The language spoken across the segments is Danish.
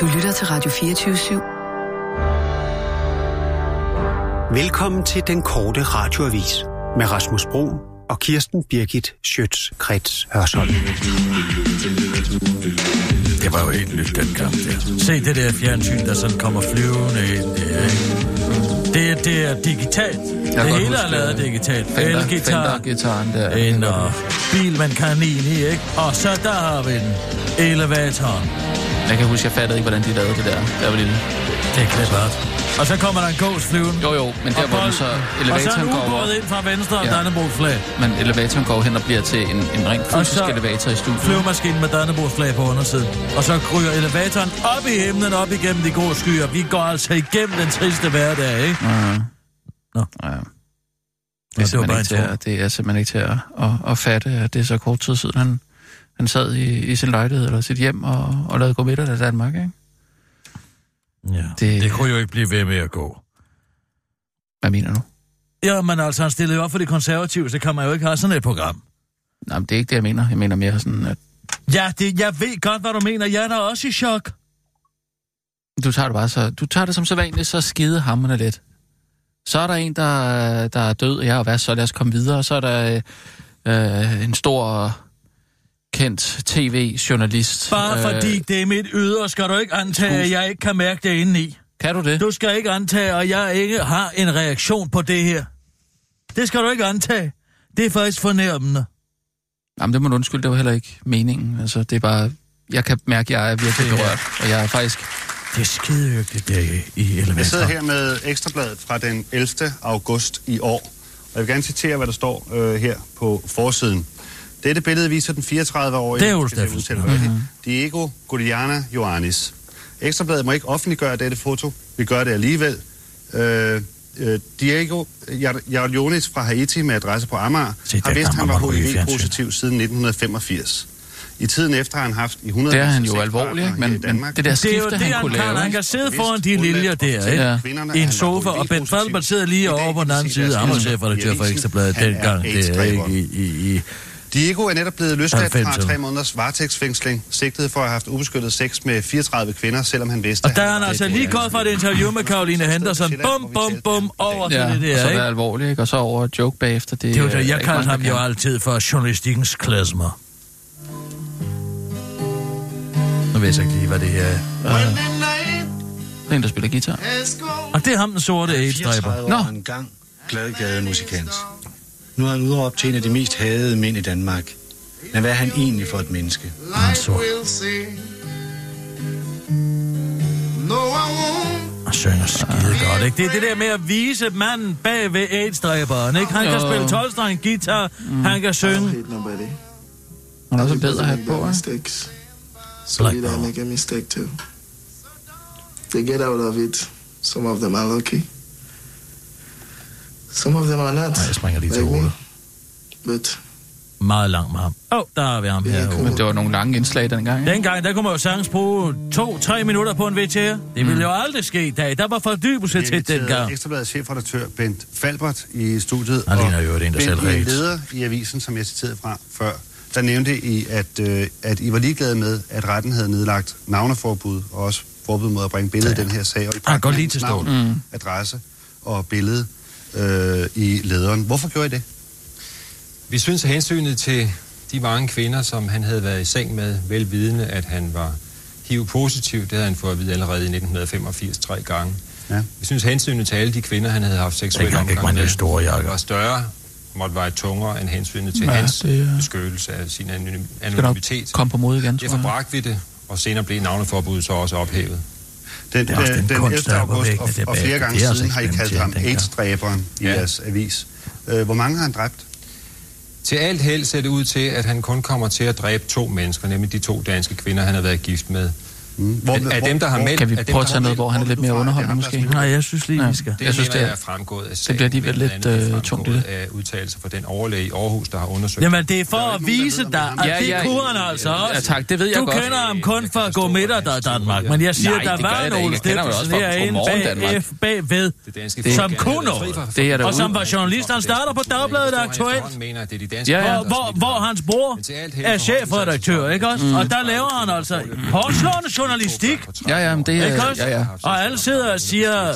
Du lytter til Radio 24 /7. Velkommen til den korte radioavis med Rasmus Bro og Kirsten Birgit Schøtz-Krets Hørsholm. Det var jo helt nyt dengang der. Se det der fjernsyn, der sådan kommer flyvende ind der, ikke? Det, det er digitalt. kan det hele er lavet det. digitalt. Elgitar, Fender-gitaren der. en og bil med en kanin i, ikke? Og så der har vi den. Elevatoren. Jeg kan huske, jeg fattede ikke, hvordan de lavede det der. Der var lille. Det er klippert. Og så kommer der en gås flyvende. Jo, jo, men der og hvor den så Og så elevatoren en går ubåd over. ind fra venstre og Ja. Dannebrogs flag. Men elevatoren går hen og bliver til en, en rent Og fysisk så elevator i studiet. Flyvemaskinen med Dannebrogs flag på undersiden. Og så ryger elevatoren op i himlen, op igennem de grå skyer. Vi går altså igennem den triste hverdag, ikke? Ja. Nå. Ja. Det Nå, er, det var bare ikke til, at, det er simpelthen ikke til at, at, at fatte, at det er så kort tid siden, han, han sad i, i sin lejlighed eller sit hjem og, og lavede gå middag af Danmark, ikke? Ja, Det- det... kunne jo ikke blive ved med at gå. Hvad mener du? Ja, men altså, han stillede jo op for de konservative, så kan man jo ikke have sådan et program. Nej, men det er ikke det, jeg mener. Jeg mener mere sådan, at Ja, det, jeg ved godt, hvad du mener. Jeg er da også i chok. du tager det bare så... Du tager det som så vanligt, så skide hammerne lidt. Så er der en, der, der er død, ja, og hvad så? Lad os komme videre. Så er der øh, en stor kendt tv-journalist. Bare øh... fordi det er mit ydre, skal du ikke antage, at jeg ikke kan mærke det indeni. Kan du det? Du skal ikke antage, at jeg ikke har en reaktion på det her. Det skal du ikke antage. Det er faktisk fornærmende. Jamen, det må du undskylde, det var heller ikke meningen. Altså, det er bare... Jeg kan mærke, at jeg er virkelig berørt, og jeg er faktisk... Det er skidehyggeligt, det i Jeg sidder her med Ekstrabladet fra den 11. august i år. Og jeg vil gerne citere, hvad der står øh, her på forsiden. Dette billede viser den 34-årige... Det er Ulf Steffensen. rigtigt, Diego Gudiana Ioannis. Ekstrabladet må ikke offentliggøre dette foto. Vi gør det alligevel. Øh, øh, Diego Ioannis fra Haiti med adresse på Amager Se, har vidst, kan han var HIV-positiv siden 1985. I tiden efter har han haft i 100 Det er han jo alvorlig, ikke? Men, men det der Det er skifte, jo det, han han kunne kan. lave... Han ikke? kan sidde foran de liljer der, ikke? Ja. I en sofa, og Ben Falbert sidder lige over på den anden side. Han var chefredaktør for Ekstrabladet dengang. Det er ikke i, i, i. Diego er netop blevet løsladt fra 90'erne. tre måneders varetægtsfængsling, sigtet for at have haft ubeskyttet sex med 34 kvinder, selvom han vidste, Og der er han altså lige gået fra et interview med Caroline Henderson. Bum, bum, bum, over Ja, det og der, så ikke? være alvorlig, ikke? Og så over joke bagefter. Det, Det var er det, jeg ikke kaldte ham jo altid for journalistikkens klasmer. Nu ved jeg så ikke lige, hvad det her er. Det er en, der spiller guitar. Og det er ham, den sorte AIDS-dræber. 34 Nå. en gang gademusikant. Nu er han udråbt til en af de mest hadede mænd i Danmark. Men hvad er han egentlig for et menneske? Han er sort. Og synger skide godt, ikke? Det er det der med at vise manden bag ved AIDS-dræberen, ikke? Han kan Jo. spille 12 guitar, han kan synge. Han har også en bedre hat på, ikke? So did I make a mistake too? They get out of it. Some of them are lucky. Some of them are not. Nej, jeg springer lige til hovedet. But Meget langt med ham. Åh, oh, der har vi ham her. Ja, Men det var nogle lange indslag dengang. ikke? Dengang, der kunne man jo sagtens bruge to-tre minutter på en VTR. Det ville jo aldrig ske i dag. Der var fordybelse til dengang. Ekstrabladets chefredaktør Bent Falbert i studiet. Han ligner jo en, der Bent, selv ret. leder i avisen, som jeg citerede fra før, der nævnte I, at, øh, at I var ligeglade med, at retten havde nedlagt navneforbud og også forbud mod at bringe billede i den her sag. Og I går bragte lige til navn, stålet. adresse og billede øh, i lederen. Hvorfor gjorde I det? Vi synes, at hensynet til de mange kvinder, som han havde været i seng med, velvidende, at han var HIV-positiv, det havde han fået at vide allerede i 1985 tre gange. Ja. Vi synes, at hensynet til alle de kvinder, han havde haft seksuel omgang man med, store jakker. var større, måtte veje tungere end hensynet til Ja, ja, hans det er- beskyttelse af sin Skal anonymitet. komme på mod igen, Derfor bragte vi det, og senere blev navneforbuddet så også ophævet. Den, Det er også øh, den den kunst, 11. der er på august væggene og, og flere gange siden har I kaldt ham AIDS-dræberen i Ja. jeres avis. Øh, hvor mange har han dræbt? Til alt held ser det ud til, at han kun kommer til at dræbe to mennesker, nemlig de to danske kvinder, han har været gift med. Mm. Hvor, Af dem, der har meldt- Kan vi prøve at tage noget, hvor han er lidt mere underholdende måske? Nej, jeg synes lige, Ja. vi skal. Det Jeg synes, det er- er fremgået af sagen. bliver alligevel blandt lidt, øh, fremgået tungt, det. af udtalelser fra den overlæge i Aarhus, der har undersøgt Jamen, det er for er at vise dig, at det Ja, ja, kunne han altså ja, også. tak, det ved jeg du godt. kender ham kun for at gå der hans Danmark, men jeg siger, der det var nogle fra herinde bag, bagved, Det Det- som kunne noget. Det er og som var journalist. Han starter på Dagbladet Aktuelt. det er Ja, ja. Hvor, hans bror er det chefredaktør, ikke også? Og der laver han altså hårdslående journalistik. Ja, ja, men det Ikke er... også? Ja, ja. Og alle sidder og siger,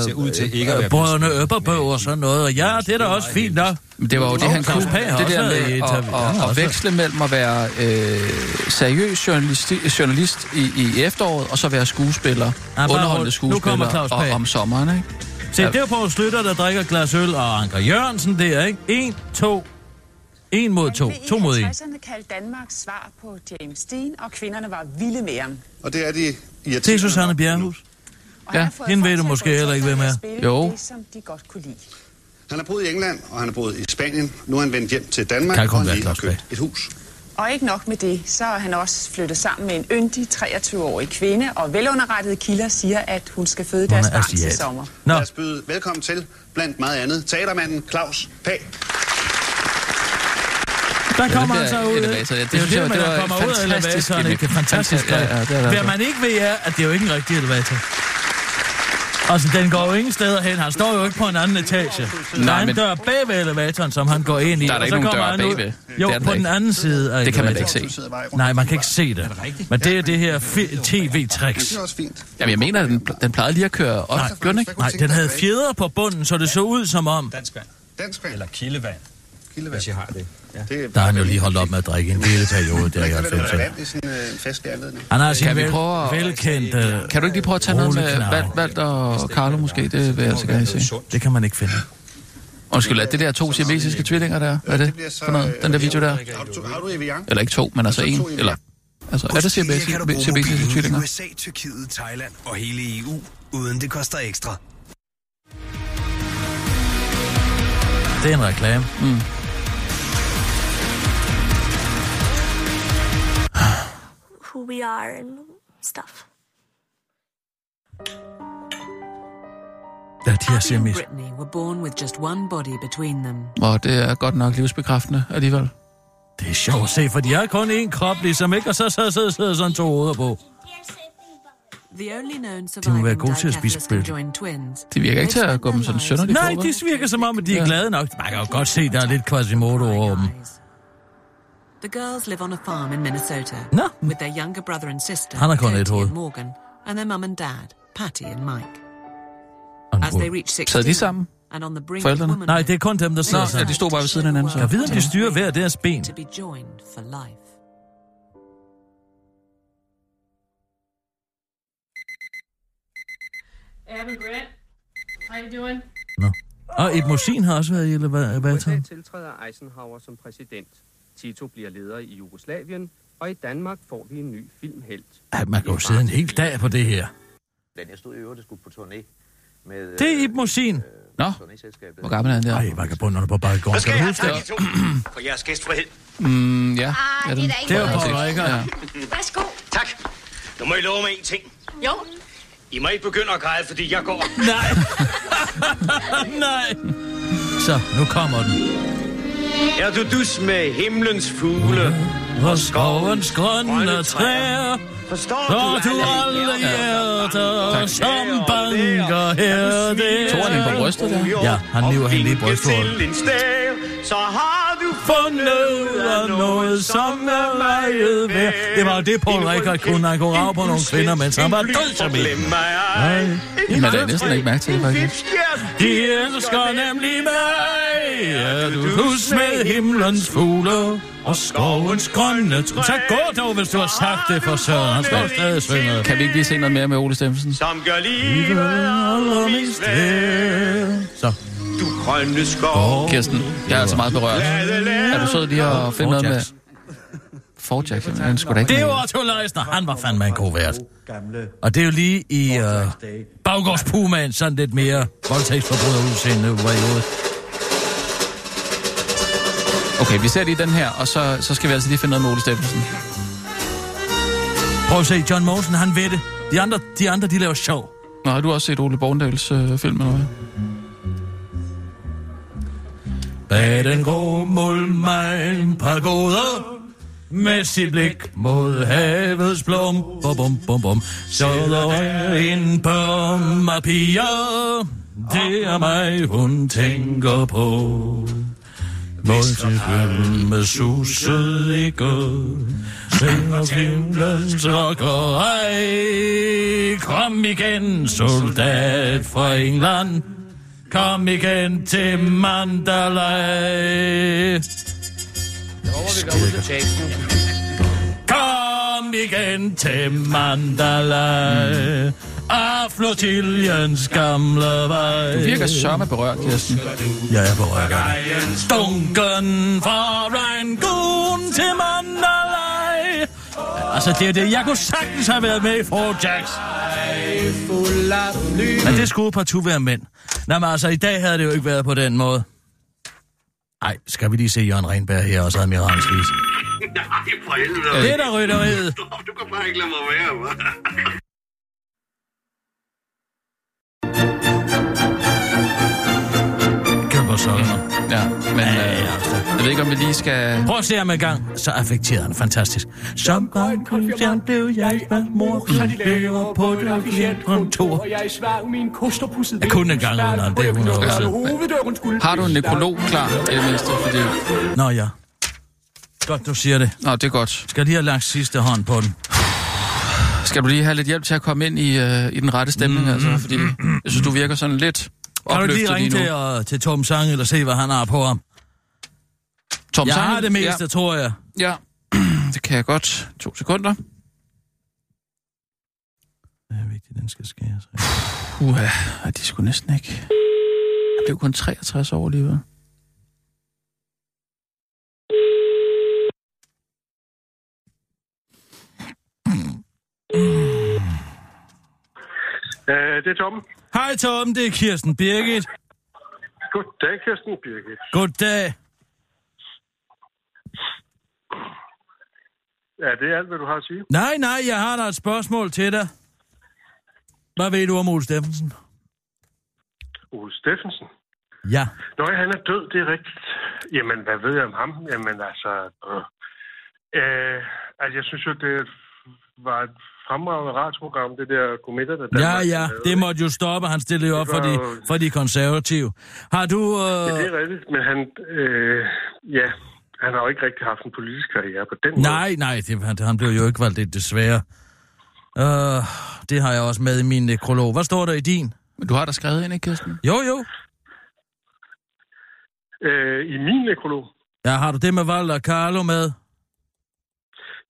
Ser ud til ikke at øh, være brødrene Øpperbøg og sådan noget. Og ja, det er da også fint nok. Men det var jo det, han kunne. Det der med at, at, at veksle mellem at være øh, seriøs journalist, journalist i, i efteråret, og så være skuespiller, bare underholdende hold- nu kommer skuespiller Claus og, om sommeren, ikke? Se, Ja. det er Poul Slytter, der drikker et glas øl, og Anker Jørgensen der, ikke? En, to, en mod to. To mod en. 60'erne kaldte Danmarks svar på James Dean, og kvinderne var vilde med ham. Og det er de irriterende. Det er Susanne Bjerghus. Og Ja, han hende ved du måske heller ikke, hvem er. Jo. Det, som de godt kunne lide. Han har boet i England, og han har boet i Spanien. Nu er han vendt hjem til Danmark, Kan og han lige har købt et hus. Og ikke nok med det, så er han også flyttet sammen med en yndig 23-årig kvinde, og velunderrettede kilder siger, at hun skal føde Hun deres er barn til sommer. Nå, Lad os byde velkommen til, blandt meget andet, teatermanden Claus Pag. Der kommer han der så ud. elevator, ja, det det er jo det, var- man det var kommer ud af elevatoren. Ikke? Fantastisk. Fanta- ja, ja, det er det Hvad man ikke ved er, at det er jo ikke en rigtig elevator. Altså, den går jo ingen steder hen. Han står jo ikke på en anden etage. Der Nej, er en men- dør bag ved elevatoren, som han går ind i. Der er der og ikke så nogen kommer dør bagved. Jo, Det er der på den ikke. anden side af Det kan man da ikke se. Nej, man kan ikke se det. Men det er det her tv-tricks. det er også fint. Jamen, jeg mener, at den, den plejede lige at køre op. Nej, den ikke? Nej, den havde fjeder på bunden, så det så ud som om... Dansk vand. Dansk vand. Eller kildevand, Kildevand. hvis jeg har det. Ja. Det er Der har han jo lige holdt op med at drikke en hele periode der i rigtig vel 90'erne. vand i sådan øh, en festlig anledning. Han har sin Kan vi vel, prøve velkendt... Uh, Kan du ikke lige prøve at tage noget med Rolig Val, knap. Valter og Carlo måske? Det vil jeg altså gerne se. det kan man ikke finde. Undskyld, er det der to siamesiske tvillinger der? Hvad er det bliver så, for noget? Den der video der? Har du, har Evian? Eller ikke to, men altså en? Eller, altså, er det siamesiske, tvillinger? USA, Tyrkiet, Thailand og hele EU, uden det koster ekstra. Det er en reklame. Mm. We are and stuff. Ja, de her. Brittany were born with just one body between them. Og det er godt nok livsbekræftende alligevel. Det er sjovt at se, for de har kun én krop, ligesom ikke, og så sidder så, så, sådan to hoveder på. The only known må surviving være gode til at spise spil. De virker ikke til at gå dem sådan sønderligt Nej, de virker som om, at de er glade nok. Man kan jo godt se, der er lidt Quasimodo over dem. The girls live on a farm in Minnesota Nå. with their younger brother and sister, Han har kun et Katie hoved. and Morgan, and their mum and dad, Patty and Mike. Og As they reach 16 Sad de sammen? and on the brink Forældrene? of Nej, womanhood, det er kun dem, der sidder Nå, ja, de stod bare ved siden af hinanden. Så. Jeg ved, om de styrer hver deres ben. to be joined for life. Abby Grant, how you doing? Nå. Og et Mosin har også været i elevatoren. tiltræder Eisenhower som præsident. Tito bliver leder i Jugoslavien, og i Danmark får vi en ny filmhelt. Ja, man kan jo sidde en hel dag på det her. Den jeg stod i øvrigt skulle på turné med... Det er Ib Mosin. Nå, turnéselskabet. hvor gammel er han der? Ej, vagabunderne på baggården. Hvad skal jeg have to? For jeres gæstfrihed. Mm, ja. Ah, er det er da ikke Det er jo. Paul Rikker. Ja. Værsgo. Tak. Nu må I love mig en ting. Jo. I må ikke begynde at græde, fordi jeg går. Nej. Nej. Så, nu kommer den. Er du dus med himlens fugle? Og skovens grønne træer. Forstår Og du alle hjerter, som banker her det Tog han på brystet der? Ja, han lever han lige i brysthåret. så har du Fundet noget, som er meget værd. Det var det, Paul Rickard kunne. Han kunne rave på nogle kvinder, mens han var død som en. Glem mig ej. Men der er næsten ikke mærke til det, faktisk. De elsker nemlig mig. Er du hus med himlens fugle og skovens grønne træ. Så gå dog, hvis du har sagt det for søren. Han skal stadig synge. Kan vi ikke lige se noget mere med Ole Stemmelsen? Som gør livet allermest. Så. Du grønne skov. Kirsten, jeg er altså meget berørt. Er du sød lige at finde noget med... Fort Jackson, den skulle da ikke Det med. Otto Leisner. Han var fandme en god vært. Og det er jo lige i uh, baggårdspumaen sådan lidt mere voldtægtsforbryder udseende var i hovedet. Okay, vi ser lige den her, og så, så skal vi altså lige finde noget med Ole Steffensen. Prøv at se, John Mosen, han ved det. De andre, de andre de laver sjov. Nå, har du også set Ole Borgendals øh, film, eller hvad? Bag den grå mulmejn pagoder med sit blik mod havets blom. Bum, bum, bum, bum. Så der er en Burma piger. Det er mig, hun tænker på. Hvor med suset i går. Synger himlens rocker, ej. Kom igen, soldat fra England. Kom igen til Mandalay. Kom igen til Mandalay. Af flotiljens gamle vej. Du virker sørme berørt, Kirsten. Ja, jeg berørt af det. Stunken fra Rangoon til Mandalay. Altså, det er det. Jeg kunne sagtens have været med i Four Jacks. Men det skulle partout være mænd. Nå, men altså, i dag havde det jo ikke været på den måde. Nej, skal vi lige se Jørgen Renberg her, og så Admiralsvis. Nej, for helvede. Det er der rytteriet. Du, du kan bare ikke lade mig være, hva'? Kan godt sådan Ja, men øh, jeg ved ikke, om vi lige skal... Prøv at se ham i gang. Så affekteret han. Fantastisk. Som en konfirmation blev jeg med mor. Lever på det klientkontor. Og jeg svang min kosterpusset Jeg kunne en gang uden ham. Det er 100 år siden. Har du en nekrolog klar, i det mindste? Fordi... Nå ja. Godt, du siger det. Nå, det er godt. Skal lige have lagt sidste hånd på den. Skal du lige have lidt hjælp til at komme ind i, øh, i den rette stemning, mm, altså? Fordi jeg synes, du virker sådan lidt Kan du lige ringe lige til, nu. uh, til Tom Sang, eller se, hvad han har på ham? Tom jeg Sang? har det meste, Ja. tror jeg. Ja, det kan jeg godt. To sekunder. Det er vigtigt, den skal skæres. Uha, uh, de skulle næsten ikke. Jeg blev kun 63 år alligevel. Øh, det er Tom. Hej Tom, det er Kirsten Birgit. Goddag, Kirsten Birgit. Goddag. Ja, det er alt, hvad du har at sige. Nej, nej, jeg har da et spørgsmål til dig. Hvad ved du om Ole Steffensen? Ole Steffensen. Ja. Nå, han er død, det er rigtigt. Jamen, hvad ved jeg om ham? Jamen, altså... Øh, øh, altså, jeg synes jo, det var et fremragende radioprogram, det der komitter, der Ja, ja, det måtte jo stoppe. Han stillede jo op for de, for de konservative. Har du... Øh... Ja, det er rigtigt, men han... Øh, ja, han har jo ikke rigtig haft en politisk karriere på den måde. Nej, nej, det, han, han blev jo ikke valgt, det desværre. Uh, det har jeg også med i min nekrolog. Hvad står der i din? Men du har da skrevet ind, ikke, Kirsten? Jo, jo. Øh, I min nekrolog? Ja, har du det med Valder Carlo med?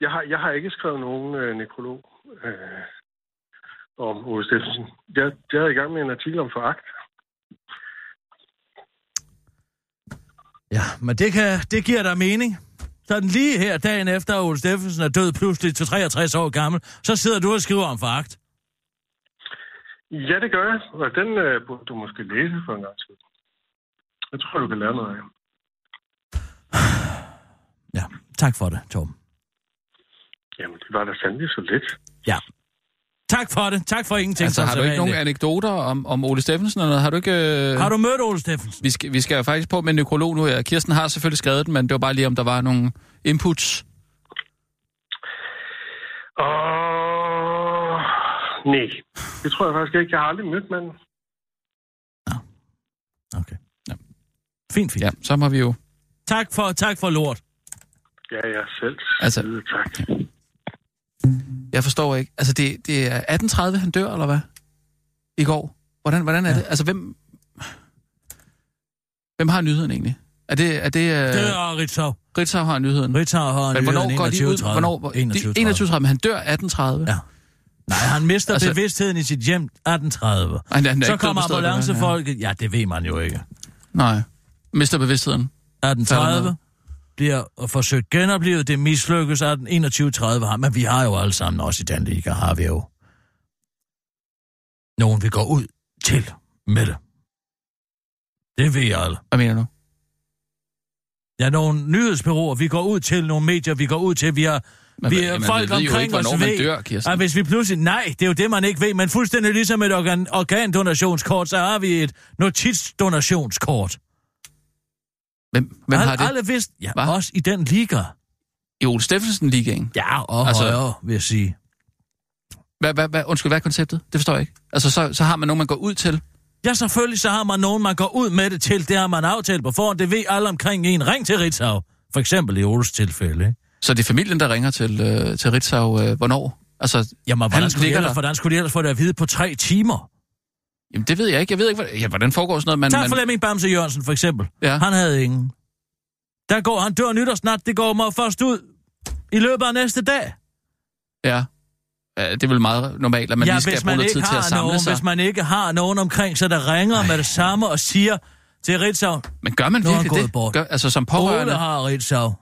Jeg har, jeg har ikke skrevet nogen øh, nekrolog øh, om Ole Steffensen. Jeg, jeg er i gang med en artikel om foragt. Ja, men det, kan, det giver dig mening. Sådan lige her, dagen efter at Ole Steffensen er død pludselig til 63 år gammel, så sidder du og skriver om foragt. Ja, det gør jeg, og den øh, burde du måske læse for en gang skyld. Jeg tror, du kan lære noget af. Tak for det, Tom. Jamen, det var da sandelig så let. Ja. Tak for det. Tak for ingenting. Altså, har du ikke nogen anekdoter om, om Ole Steffensen? Eller noget? har du ikke... Øh... Har du mødt Ole Steffensen? Vi skal, vi skal jo faktisk på med en nekrolog nu her. Kirsten har selvfølgelig skrevet den, men det var bare lige, om der var nogle inputs. Åh, nej. Det tror jeg faktisk ikke. Jeg har aldrig mødt manden. Fint, fint. Ja, så må vi jo... Tak for, tak for lort. Ja, ja, selv. Altså- tak. Jeg forstår ikke. Altså, det, det er 1830, han dør, eller hvad? I går. Hvordan, hvordan er ja. det? Altså, hvem... Hvem har nyheden egentlig? Er det... Er det, øh... Det er Ritzau. Ritzau har nyheden. Ritzau har Men hvornår nyheden går de ud? 21.30. Hvornår, 21.30. 21 men han dør 1830. Ja. Nej, han mister Altså- bevidstheden i sit hjem 1830. Han han så kommer ambulancefolket. Ja, det ved man jo ikke. Nej. Mister bevidstheden. 1830 bliver forsøgt genoplevet. Det mislykkes 2130 har. Men vi har jo alle sammen, også i den liga, har vi jo nogen, vi går ud til med det. Det ved jeg alle. Hvad mener du? Ja, nogle nyhedsbyråer, vi går ud til, nogle medier, vi går ud til, vi har... Men vi er jamen, folk vi ved jo omkring ikke, hvornår os man ved, dør, Kirsten. at hvis vi pludselig... Nej, det er jo det, man ikke ved, men fuldstændig ligesom et organ, organdonationskort, så har vi et notitsdonationskort. Hvem, hvem Al- har det? Alle vidst, ja, Hva? også i den liga. I Ole Steffensen-ligaen? Ja, og Altså- højere, vil jeg sige. Hvad, hvad, hvad, undskyld, hvad er konceptet? Det forstår jeg ikke. Altså, så, så har man nogen, man går ud til. Ja, selvfølgelig så har man nogen, man går ud med det til. Det har man aftalt på forhånd. Det ved alle omkring en. Ring til Ritzau. For eksempel i Oles tilfælde, ikke? Så det er familien, der ringer til, øh, til Ritzau, øh, hvornår? Altså, Jamen, hvordan skulle, ellers, hvordan skulle de ellers få det at vide på tre timer? Jamen, det ved jeg ikke. Jeg ved ikke, hvad, ja, hvordan foregår sådan noget. Man, Tag man, Flemming Bamse Jørgensen, for eksempel. Ja. Han havde ingen. Der går, han dør nytårsnat, det går mig først ud i løbet af næste dag. Ja. Det er vel meget normalt, at man ja, lige skal bruge noget tid til at samle nogen, sig. hvis man ikke har nogen omkring, så der ringer Ej. med det samme og siger til Ritzau, Men gør man virkelig det? bort. Gør, altså som pårørende? Ole har Ritzau.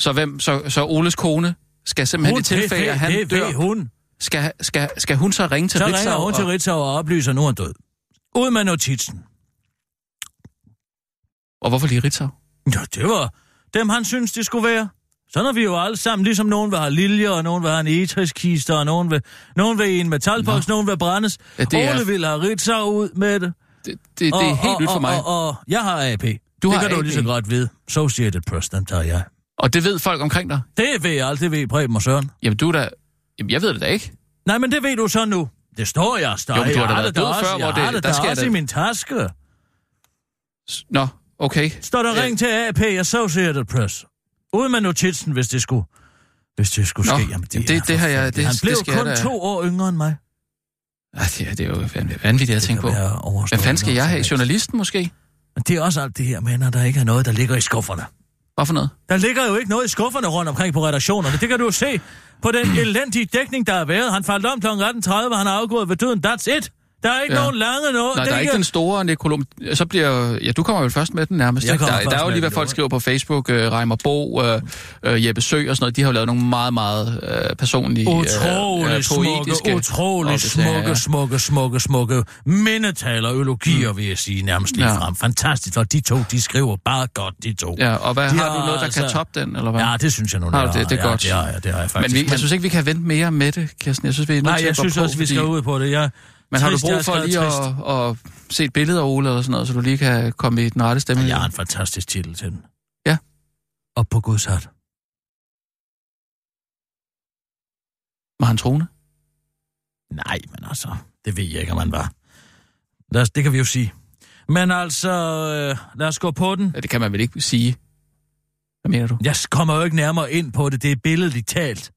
Så, hvem, så, så Oles kone skal simpelthen Hun, i tilfælde, at han det dør, hun. Skal, skal, skal hun så ringe til Så Ritzau? ringer hun til og- Ritzau og oplyser, at nu er han død. Ud med notitsen. Og hvorfor lige Ritzau? Ja, det var dem, han synes, det skulle være. Sådan er vi jo alle sammen, ligesom nogen vil have liljer, og nogen vil have en etriskister, og nogen vil, nogen vil en metalboks, nogen vil brændes. Ja, det er- Ole vil have Ritzau ud med det. Det, det, det er helt nyt for mig. Og, og, og, jeg har AP. Du det har kan du AP. lige så godt vide. Associated Press, dem tager jeg. Og det ved folk omkring dig? Det ved jeg alt, det ved Preben og Søren. Jamen, du er da... Jamen, jeg ved det da ikke. Nej, men det ved du så nu. Det står jeg stadig. Jo, men du har da Jeg været det død før, jeg hvor det- har det der da sker også det. i min taske. Nå, okay. Står der ring til AP Associated Press. Ud med notitsen, hvis det skulle, hvis det skulle Nå, ske. Jamen, jamen, det- er det har jeg- det- Han det blev jeg kun da- to år yngre end mig. Ja, det, er, det er jo vanv- vanvittigt at tænke på. Hvad fanden skal jeg have? Journalisten måske? Men det er også alt det her med, når der ikke er noget, der ligger i skufferne. Hvad for noget? Der ligger jo ikke noget i skufferne rundt omkring på redaktionerne. Det kan du jo se på den elendige dækning, der har været. Han faldt om kl. 18.30, han er afgået ved døden. That's it. Der er ikke Ja. nogen lange noget. Nej, Det der er ikke den store nekrolog. Så bliver... Ja, du kommer vel først med den nærmest. Jeg Der, først der er jo lige, hvad folk skriver på Facebook. Uh, Reimer Bo, uh, uh, Jeppe Sø og sådan noget. De har jo lavet nogle meget, meget uh, personlige, uh, Utrolig uh, smukke, poetiske... utrolig opdateringer, smukke, smukke, smukke, smukke mindetaler, ølogier, vil jeg sige, nærmest lige Ja. frem. Fantastisk, for de to, de skriver bare godt, de to. Ja, og hvad, De har du noget, der altså- kan toppe den, eller hvad? Ja, det synes jeg nu, Har det, det? Det er ja, godt. Det har jeg, det har jeg Men faktisk. vi, jeg synes ikke, vi kan vente mere med det, Kirsten. Jeg synes, vi er nødt Nej, til jeg at gå synes også, vi skal ud på det. Jeg, Men har du trist, brug for lige trist. at, at se et billede af Ole eller sådan noget, så du lige kan komme i den rette stemning? Jeg har en fantastisk titel til den. Ja. Op på Guds hat. Var han troende? Nej, men altså, det ved jeg ikke, om han var. Lad os, det kan vi jo sige. Men altså, øh, lad os gå på den. Ja, det kan man vel ikke sige. Hvad mener du? Jeg kommer jo ikke nærmere ind på det, det er billedligt talt.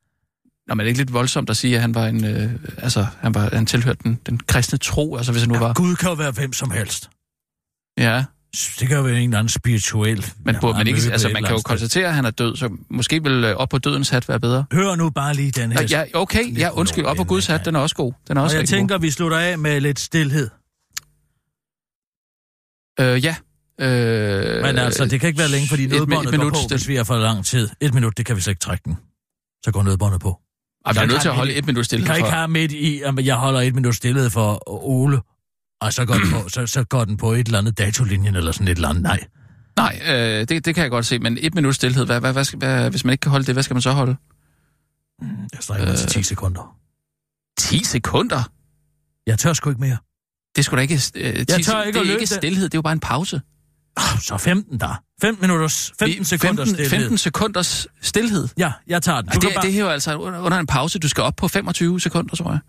Nå, men er det ikke lidt voldsomt at sige, at han var en, øh, altså, han, var, han tilhørte den, den kristne tro, altså hvis han nu var... Gud kan jo være hvem som helst. Ja, Det kan jo være en eller anden spirituel. men, burde man, ikke, altså, man kan jo konstatere, at han er død, så måske vil øh, op på dødens hat være bedre. Hør nu bare lige den her. Nå, ja, okay, ja, undskyld, op på Guds hat, den er også god. Den er Og også jeg rigtig tænker, vi slutter af med lidt stillhed. god. Øh, ja. Øh, Men altså, det kan ikke være længe, fordi et- nødbåndet et går minut på, hvis vi er for lang tid. Et minut, det kan vi slet ikke trække den. Så går nødbåndet på. Ej, vi er Jeg nødt til at holde ikke- et minut stille kan ikke for... have midt i, at jeg holder et minut stillhed for Ole, og så går, den på, så, så går den på et eller andet datolinjen eller sådan et eller andet. Nej. Nej, øh, det, det kan jeg godt se, men et minut stillhed, hvad, hvad, hvad, skal, hvad, hvis man ikke kan holde det, hvad skal man så holde? Jeg strækker mig til 10 sekunder. 10 sekunder? Jeg tør sgu ikke mere. Det er sgu da ikke... Øh, 10, tør ikke det er ikke stillhed, det er jo bare en pause. Oh, så 15 der. 15 minutters, 15 Vi- sekunder 15, stillhed. 15 sekunders stillhed. Ja, jeg tager den. Du Du det, bare... det er jo altså under, en pause, du skal op på 25 sekunder, tror jeg.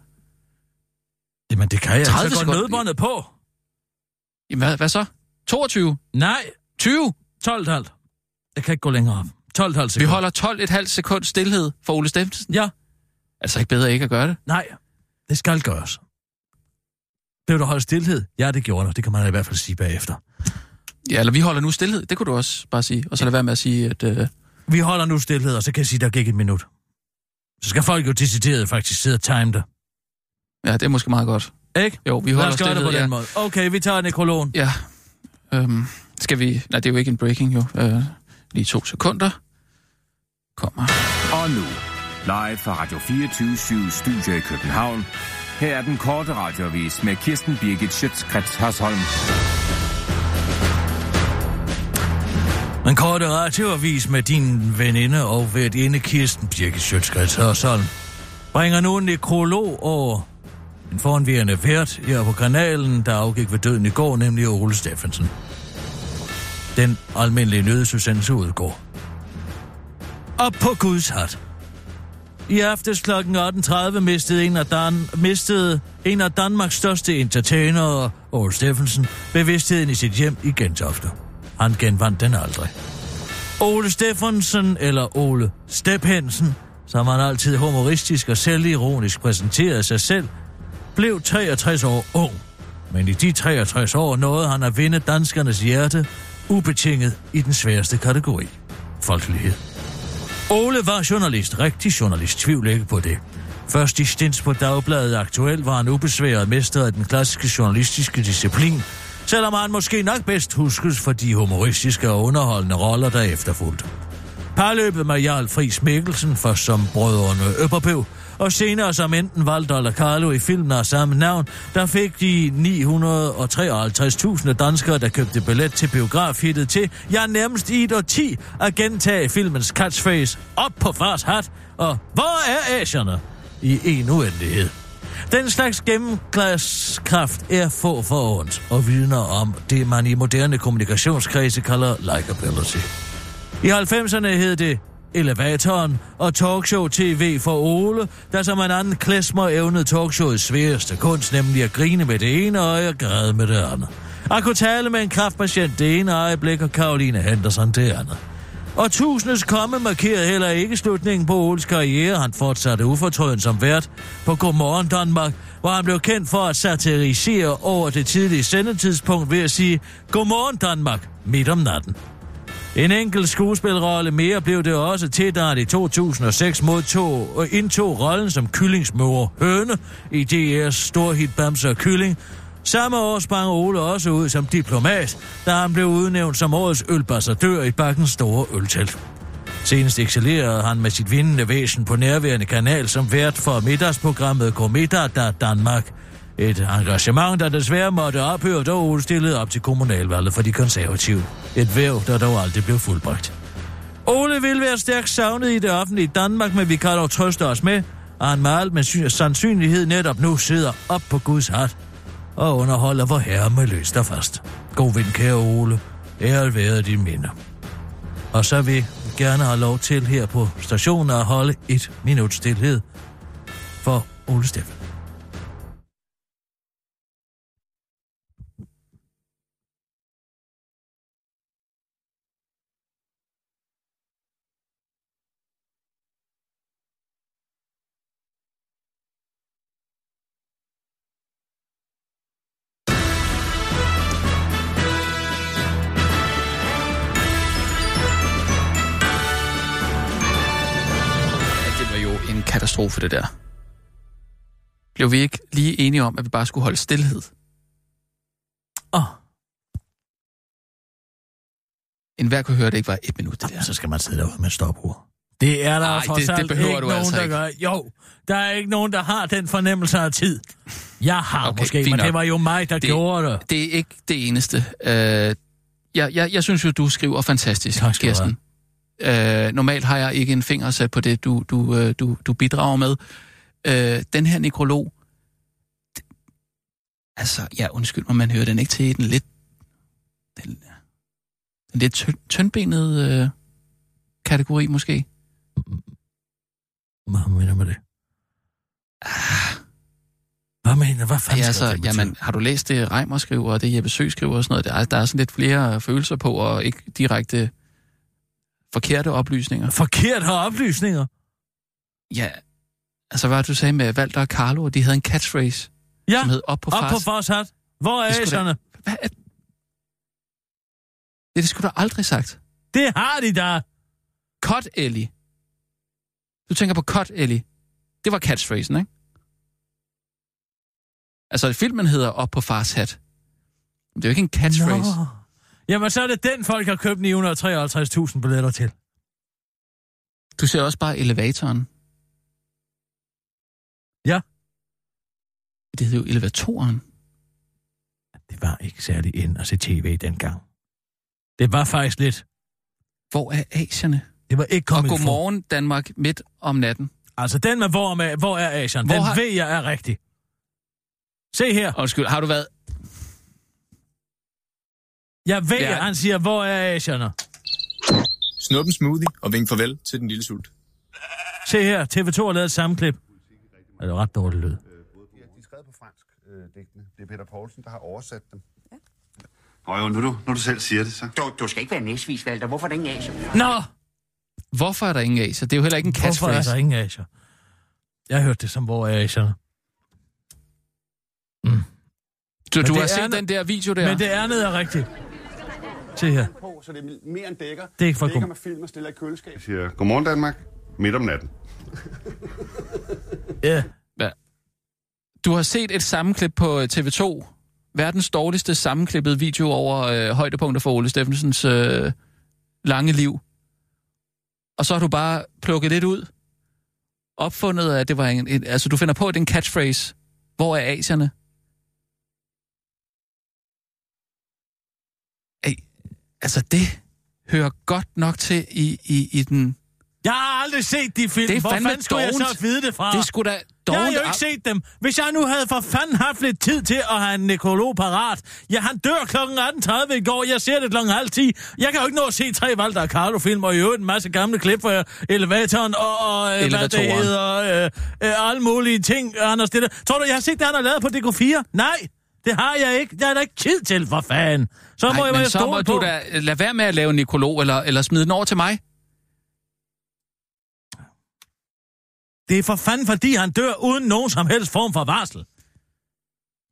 Jamen, det kan jeg. 30 Så går nødbåndet på. Jamen, hvad, hvad så? 22? Nej, 20? 12,5. Jeg kan ikke gå længere op. 12,5 sekunder. Vi holder 12,5 sekund stillhed for Ole Steffensen. Ja. Altså ikke bedre ikke at gøre det. Nej, det skal gøres. Blev du holdt stillhed? Ja, det gjorde du. Det kan man i hvert fald sige bagefter. Ja, eller vi holder nu stillhed. Det kunne du også bare sige. Og så lad være med at sige, at... Øh, Vi holder nu stillhed, og så kan jeg sige, der gik et minut. Så skal folk jo decideret faktisk sidde og time det. ja, det er måske meget godt. Ikke? Jo, vi Lad holder os gøre det stillhed. på den ja. måde. Okay, vi tager nekrologen. Ja. Øhm, skal vi... Nej, det er jo ikke en breaking, jo. Øh, lige to sekunder. Kommer. Og nu, live fra Radio 24 Studio i København. Her er den korte radiovis med Kirsten Birgit Schøtzgrads Hasholm. En kort radioavis med din veninde og værtinde Kirsten Birke Sjøtskreds Hørsholm bringer nu en nekrolog over en foranværende vært her på kanalen, der afgik ved døden i går, nemlig Ole Steffensen. Den almindelige nødsudsendelse udgår. Op på Guds hat. I aftes kl. 18.30 mistede en af, Dan- mistede en af Danmarks største entertainere, Ole Steffensen, bevidstheden i sit hjem i Gentofte. Han genvandt den aldrig. Ole Steffensen, eller Ole Stephensen, som han altid humoristisk og selvironisk præsenterede sig selv, blev 63 år ung. Men i de 63 år nåede han at vinde danskernes hjerte, ubetinget i den sværeste kategori. Folkelighed. Ole var journalist, rigtig journalist, tvivl ikke på det. Først i stints på Dagbladet Aktuel var han ubesværet mester af den klassiske journalistiske disciplin, selvom han måske nok bedst huskes for de humoristiske og underholdende roller, der efterfulgte. Parløbet med Jarl Friis Mikkelsen, først som brødrene Øpperpøv, og senere som enten Valdo eller Carlo i filmen af samme navn, der fik de 953.000 danskere, der købte billet til biografhittet til, ja nærmest i et årti, at gentage filmens catchphrase op på fars hat, og hvor er asierne? I en uendelighed. Den slags gennemglaskraft er få for ondt, og vidner om det, man i moderne kommunikationskredse kalder likability. I 90'erne hed det Elevatoren og talkshow TV for Ole, der som en anden klesmer evnede talkshowets sværeste kunst, nemlig at grine med det ene øje og græde med det andet. At kunne tale med en kraftpatient det ene øjeblik, og Karoline Henderson det andet. Og tusindes komme markerede heller ikke slutningen på Oles karriere. Han fortsatte ufortrøden som vært på Godmorgen Danmark, hvor han blev kendt for at satirisere over det tidlige sendetidspunkt ved at sige Godmorgen Danmark midt om natten. En enkelt skuespilrolle mere blev det også til, da han i 2006 modtog og øh, indtog rollen som kyllingsmor Høne i DR's storhit Bamser Kylling. Samme år sprang Ole også ud som diplomat, da han blev udnævnt som årets ølbassadør i Bakkens store øltelt. Senest excellerede han med sit vindende væsen på nærværende kanal som vært for middagsprogrammet Kometa da Danmark. Et engagement, der desværre måtte ophøre, da Ole stillede op til kommunalvalget for de konservative. Et væv, der dog aldrig blev fuldbragt. Ole vil være stærkt savnet i det offentlige Danmark, men vi kan dog trøste os med, at han med al med sandsynlighed netop nu sidder op på Guds hat og underholder vor herre med løs der fast. God vind, kære Ole. Æret være din minde. Og så vil jeg gerne have lov til her på stationen at holde et minut stillhed for Ole Steffen. Katastrofe, det der. Blev vi ikke lige enige om, at vi bare skulle holde stillhed? Åh. En hver kunne høre, at det ikke var et minut, det der. Så skal man sidde derude med et stopur. Det er der Ej, trods det- det behøver ikke du nogen, altså der ikke. gør. Jo, der er ikke nogen, der har den fornemmelse af tid. Jeg har Okay, måske, men nok. det var jo mig, der Det- gjorde det. Det er ikke det eneste. Øh, jeg, jeg, jeg synes jo, du skriver fantastisk, Tak Kirsten. Øh, normalt har jeg ikke en finger sat på det, du, du, øh, du, du bidrager med. Øh, den her nekrolog, d- altså, ja, undskyld mig, man hører den ikke til den lidt, den, den lidt tynd, tyndbenede øh, kategori, måske. Hvad mener du med det? Hvad mener Hvad fanden Ja, altså, det betyde? jamen, har du læst det Reimer skriver, og det Jeppe Sø skriver og sådan noget? Der er, der er sådan lidt flere følelser på, og ikke direkte forkerte oplysninger. Forkerte oplysninger? Ja, altså hvad det, du sagde med Walter og Carlo, de havde en catchphrase, Ja, som hed op på op fars. på fars hat. Hvor er Det æserne? Hvad er... Det, det skulle du aldrig sagt. Det har de da. Cut Ellie. Du tænker på Cut Ellie. Det var catchphrasen, ikke? Altså, filmen hedder Op på fars hat. Men Det er jo ikke en catchphrase. Nå. Jamen, så er det den, folk har købt 953.000 billetter til. Du ser også bare elevatoren. Ja. Det hedder jo elevatoren. Det var ikke særlig ind at se tv dengang. Det var faktisk lidt. Hvor er Asierne? Det var ikke Og kommet godmorgen Danmark midt om natten. Altså, den med hvor, med, hvor er Asian, Hvor den har- ved jeg er rigtig. Se her. Undskyld, har du været... Jeg ved, Ja. han siger, hvor er Asianer? Snup en smoothie og vink farvel til den lille sult. Se her, TV2 har lavet et sammenklip. Det er ret dårligt lyd. De er skrevet på fransk, øh, digtene. Det er Peter Poulsen, der har oversat dem. Ja. Nå jo, nu du, når du selv siger det, så. Du, du skal ikke være næsvis, Walter. Hvorfor er der ingen asier? Nå! Hvorfor er der ingen asier? Det er jo heller ikke en Hvorfor er catchphrase. der ingen asier? Jeg har hørt det som, hvor er asierne? Du, Men du det har set er- den der video der? Men det andet er rigtigt. Se her. På, så det er mere end dækker. Det er ikke for Dækker med film og stiller i køleskab. Jeg siger, godmorgen Danmark, midt om natten. Ja. Hvad? Du har set et sammenklip på øh, TV2. Verdens dårligste sammenklippede video over øh, højdepunkter for Ole Steffensens øh, lange liv. Og så har du bare plukket lidt ud. Opfundet, at det var en, en... Altså, du finder på, at det er en catchphrase. Hvor er asierne? Altså, det hører godt nok til i, i, i den... Jeg har aldrig set de film. Det er Hvor fanden skulle jeg dovent. så vide det fra? Det sgu da Jeg har dovent jo ikke set dem. Hvis jeg nu havde for fanden haft lidt tid til at have en nekrolog parat. Ja, han dør kl. 18.30 i går. Jeg ser det kl. halv 10. Jeg kan jo ikke nå at se tre Walter Carlo-film, og i øvrigt en masse gamle klip fra elevatoren, og, og øh, hvad det hedder, øh, øh, alle mulige ting, Anders Stille. Tror du, jeg har set det, han har lavet på DK4? Nej, det har jeg ikke. Jeg har da ikke tid til, for fanden. Så må Nej, jeg men være så må stole du på. da lade være med at lave en nekrolog, eller, eller smide den over til mig. Det er for fanden, fordi han dør uden nogen som helst form for varsel.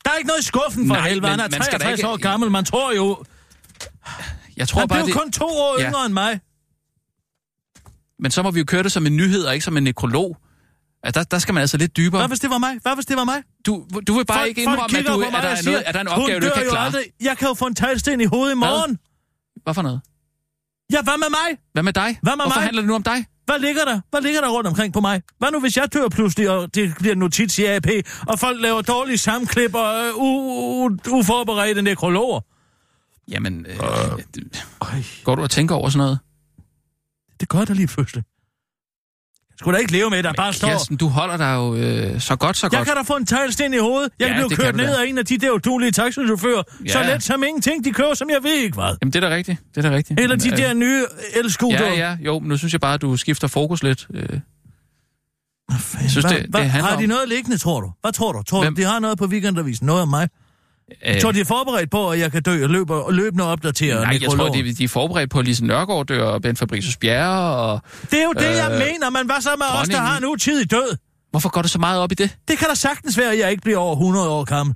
Der er ikke noget i skuffen for Nej, helvede. Han er man skal da 63 ikke- år gammel. Man tror jo... Jeg tror han bare, blev det... kun to år Ja. yngre end mig. Men så må vi jo køre det som en nyhed, og ikke som en nekrolog. Altså, der, der skal man altså lidt dybere. Hvad hvis det var mig? Hvad hvis det var mig? Du, du vil bare Folk- ikke indrømme, at du, på er, mig der er, siger, noget, er der en "Hun opgave, du ikke kan klare. aldrig. Jeg kan jo få en teglsten i hovedet i morgen. Hvad for noget? Ja, hvad med mig? Hvad med dig? Hvad med Hvorfor mig? handler det nu om dig? Hvad ligger der? Hvad ligger der rundt omkring på mig? Hvad nu, hvis jeg dør pludselig, og det bliver notits i AP, og folk laver dårlige sammenklip og øh, uforberedte nekrologer? Jamen, øh, øh, går du og tænker over sådan noget? Det gør der lige pludselig. Jeg skulle da ikke leve med, at der bare står... Kirsten, du holder dig jo øh, så godt, så Jeg godt. kan da få en teglsten i hovedet. Jeg Ja, kan blive kørt kan ned af en af de der udulige taxichauffører. Så Ja. let som ingenting. De kører, som jeg ved ikke hvad. Jamen, det er da rigtigt. Det er da rigtigt. Eller de Men, der nye elskuter. Ja, ja, jo, men nu synes jeg bare, at du skifter fokus lidt. Øh. Jeg synes, Hvad, det, hvad, det handler har de noget liggende, tror du? Hvad tror du? Tror Hvem? du, de har noget på weekendavisen? Noget om mig? Øh, Tror de er forberedt på, at jeg kan dø og løbe løbende opdatere Nej, jeg tror, de, de er forberedt på, at Lise Nørgaard dør, og Ben Fabricius Bjerre, og... Det er jo det, jeg Øh, mener, men hvad så med os, der dronningen. har en utidig død? Hvorfor går du så meget op i det? Det kan da sagtens være, at jeg ikke bliver over 100 år gammel.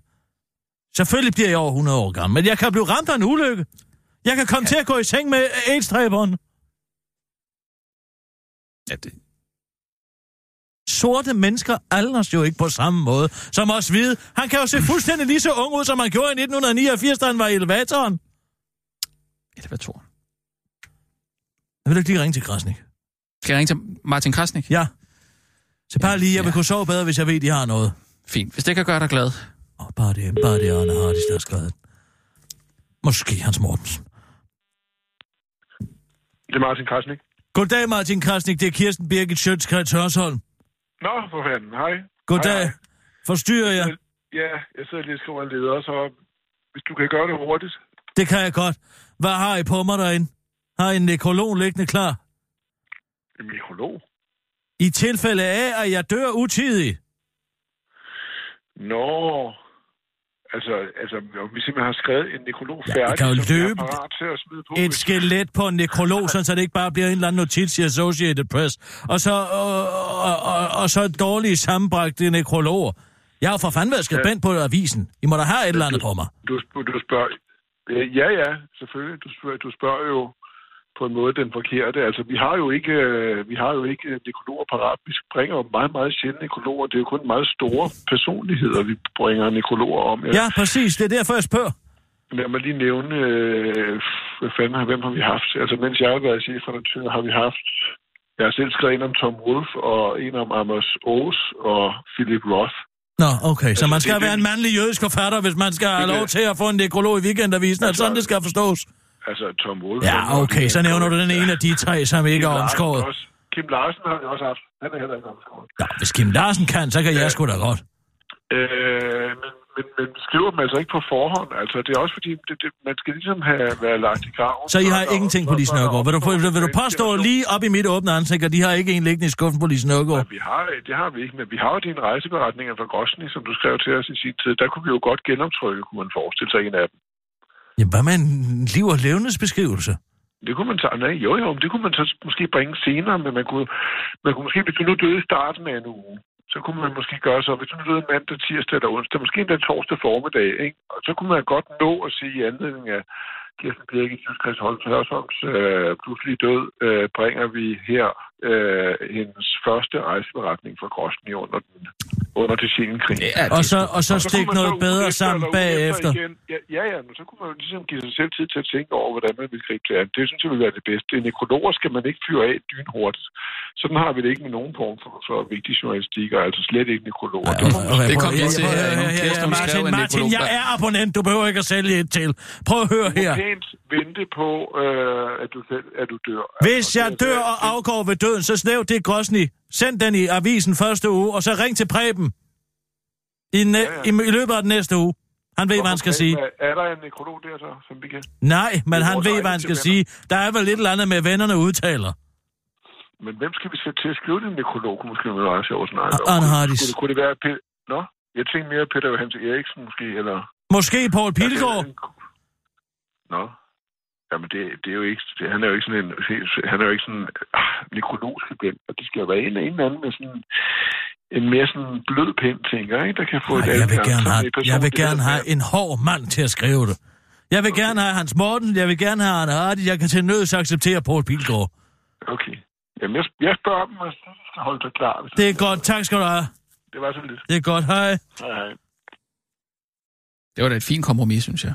Selvfølgelig bliver jeg over 100 år gammel, men jeg kan blive ramt af en ulykke. Jeg kan komme ja. til at gå i seng med AIDS-dræberen. Ja, det... Sorte mennesker aldres jo ikke på samme måde som os hvide. Han kan jo se fuldstændig lige så ung ud, som han gjorde i 1989, da han var i elevatoren. Elevatoren. Jeg vil ikke lige ringe til Krasnik. Skal jeg ringe til Martin Krasnik? Ja. Så bare lige, jeg vil kunne sove bedre, hvis jeg ved, de har noget. Fint, hvis det kan gøre dig glad. Oh, bare det, bare det, Arne Hardis, der har skrevet. Måske Hans Mortensen. Det er Martin Krasnik. Goddag, Martin Krasnik. Det er Kirsten Birgit Sjøtskrets Hørsholm. Nå, for fanden. Hej. Goddag. Hej, Forstyrrer jeg? Ja, jeg sidder lige og skriver en leder, så hvis du kan gøre det hurtigt. Det kan jeg godt. Hvad har I på mig derinde? Har I en nekrolog liggende klar? En mikrolog? I tilfælde af, at jeg dør utidigt. Nå, altså, altså om vi simpelthen har skrevet en nekrolog færdig, kan jo løbe parat til at smide på. Et skelet på en nekrolog, sådan, så det ikke bare bliver en eller anden notits i Associated Press. Og så, og, og, og, og så dårlige sammenbragte nekrologer. Jeg har for fanden været skribent på avisen. I må da have et eller andet på mig. Du, du spørger... Ja, ja, selvfølgelig. Du spørger, du spørger jo på en måde den forkerte. Altså, vi har jo ikke, øh, vi har jo ikke nekrologer parat. Vi bringer jo meget, meget sjældent nekrologer. Det er jo kun meget store personligheder, vi bringer nekrologer om. Ja, præcis. Det er derfor, jeg spørger. Lad mig lige nævne, øh, hvad fanden har, hvem har vi haft? Altså, mens jeg har været chefredaktør, har vi haft... Jeg har selv skrevet en om Tom Wolf, og en om Amos Oz og Philip Roth. Nå, okay. Så Altså, man skal det være en mandlig jødisk forfatter, hvis man skal have Det er lov til at få en nekrolog i weekendavisen. Er det sådan, det skal forstås? Altså, Tom Wolf... Ja, okay. Så nævner du den ene af de tre, som ikke er Kim Larsen omskåret. også. Kim Larsen har vi også haft. Han er heller ikke omskåret. Ja, hvis Kim Larsen kan, så kan jeg sgu da godt. Øh, men, men, men skriver dem altså ikke på forhånd. Altså, det er også fordi, det, det, man skal ligesom have været lagt i graven. Så I har ingenting på Lise Nørgaard. Vil du, vil, vil du påstå lige op i mit åbne ansigt, at de har ikke en liggende i skuffen på Lise Nørgaard? Vi har, det har vi ikke, men vi har jo dine rejseberetninger fra Grosny, som du skrev til os i sin tid. Der kunne vi jo godt genoptrykke, kunne man forestille sig en af dem. Jamen, hvad med en liv- og levnedsbeskrivelse? Det kunne man tage, nej, jo jo, det kunne man så måske bringe senere, men man kunne, man kunne måske, hvis du nu døde i starten af en uge, så kunne man måske gøre så, hvis du nu døde mandag, tirsdag eller onsdag, måske endda torsdag formiddag, ikke? Og så kunne man godt nå at sige i anledning af Kirsten Birgit Holm Hørsholms øh, pludselig død, øh, bringer vi her øh, hendes første rejseberetning fra Grosny under den under det krig. Ja, og så, og så stik noget bedre sammen bagefter. Igen, ja, ja, ja, men så kunne man jo ligesom give sig selv tid til at tænke over, hvordan man vil gribe det an. Det synes jeg vil være det bedste. En nekrologer skal man ikke fyre af dynhurtigt. Sådan har vi det ikke med nogen form for, for vigtig journalistik, og altså slet ikke nekrologer. Ja, okay, okay, det kom lige til her. Martin, Martin, jeg er abonnent. Du behøver ikke at sælge et til. Prøv at høre her. Du må pænt vente på, øh, at, du selv, at du dør. Hvis jeg dør og afgår ved døden, så snæv det Grosny. Send den i avisen første uge, og så ring til Preben. I, næ- ja, ja. I, I løbet af den næste uge. Han ved, hvad han skal sige. Er der en nekrolog der så, som vi kan? Nej, men han ved, hvad han skal sige. Der er vel lidt eller andet med, vennerne udtaler. Men hvem skal vi sætte til at skrive den nekrolog? Måske at snakke om. Arne Hardis. Kunne, kunne det være... Pe- Nå? Jeg tænkte mere Peter Johannes Eriksen måske, eller... Måske Paul Pilgaard. Nå. Jamen, det, det er jo ikke... Det, han er jo ikke sådan en... Han er jo ikke sådan ah, nekrologskribent, og det skal jo være en, en anden med sådan en mere sådan blød pind, tænker jeg, der kan få Nej, et jeg vil gerne sådan have, en person, jeg vil gerne have en hård mand til at skrive det. Jeg vil gerne have Hans Morten, jeg vil gerne have Arne Hardy, jeg kan til nøds acceptere Paul Pilgaard. Okay. Jamen, jeg, jeg spørger dem, og så skal holde sig klar. Hvis Det er godt, tak skal du have. Det var så lidt. Det er godt, hej. Hej, hej. Det var da et fint kompromis, synes jeg.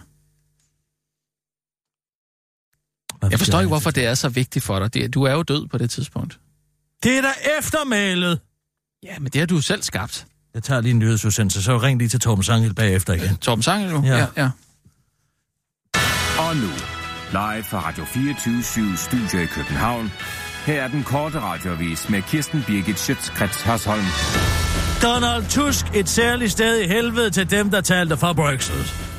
Jeg forstår ikke, hvorfor det er så vigtigt for dig. Du er jo død på det tidspunkt. Det er da eftermælet. Ja, men det har du selv skabt. Jeg tager lige en nyhedsudsendelse, så ring lige til Torben Sangel bagefter igen. Torben Sangel nu? Ja. ja. ja. Og nu, live fra Radio 24 Studio i København. Her er den korte radiovis med Kirsten Birgit Schøtzgrads Hasholm. Donald Tusk et særligt sted i helvede til dem, der talte for Brexit.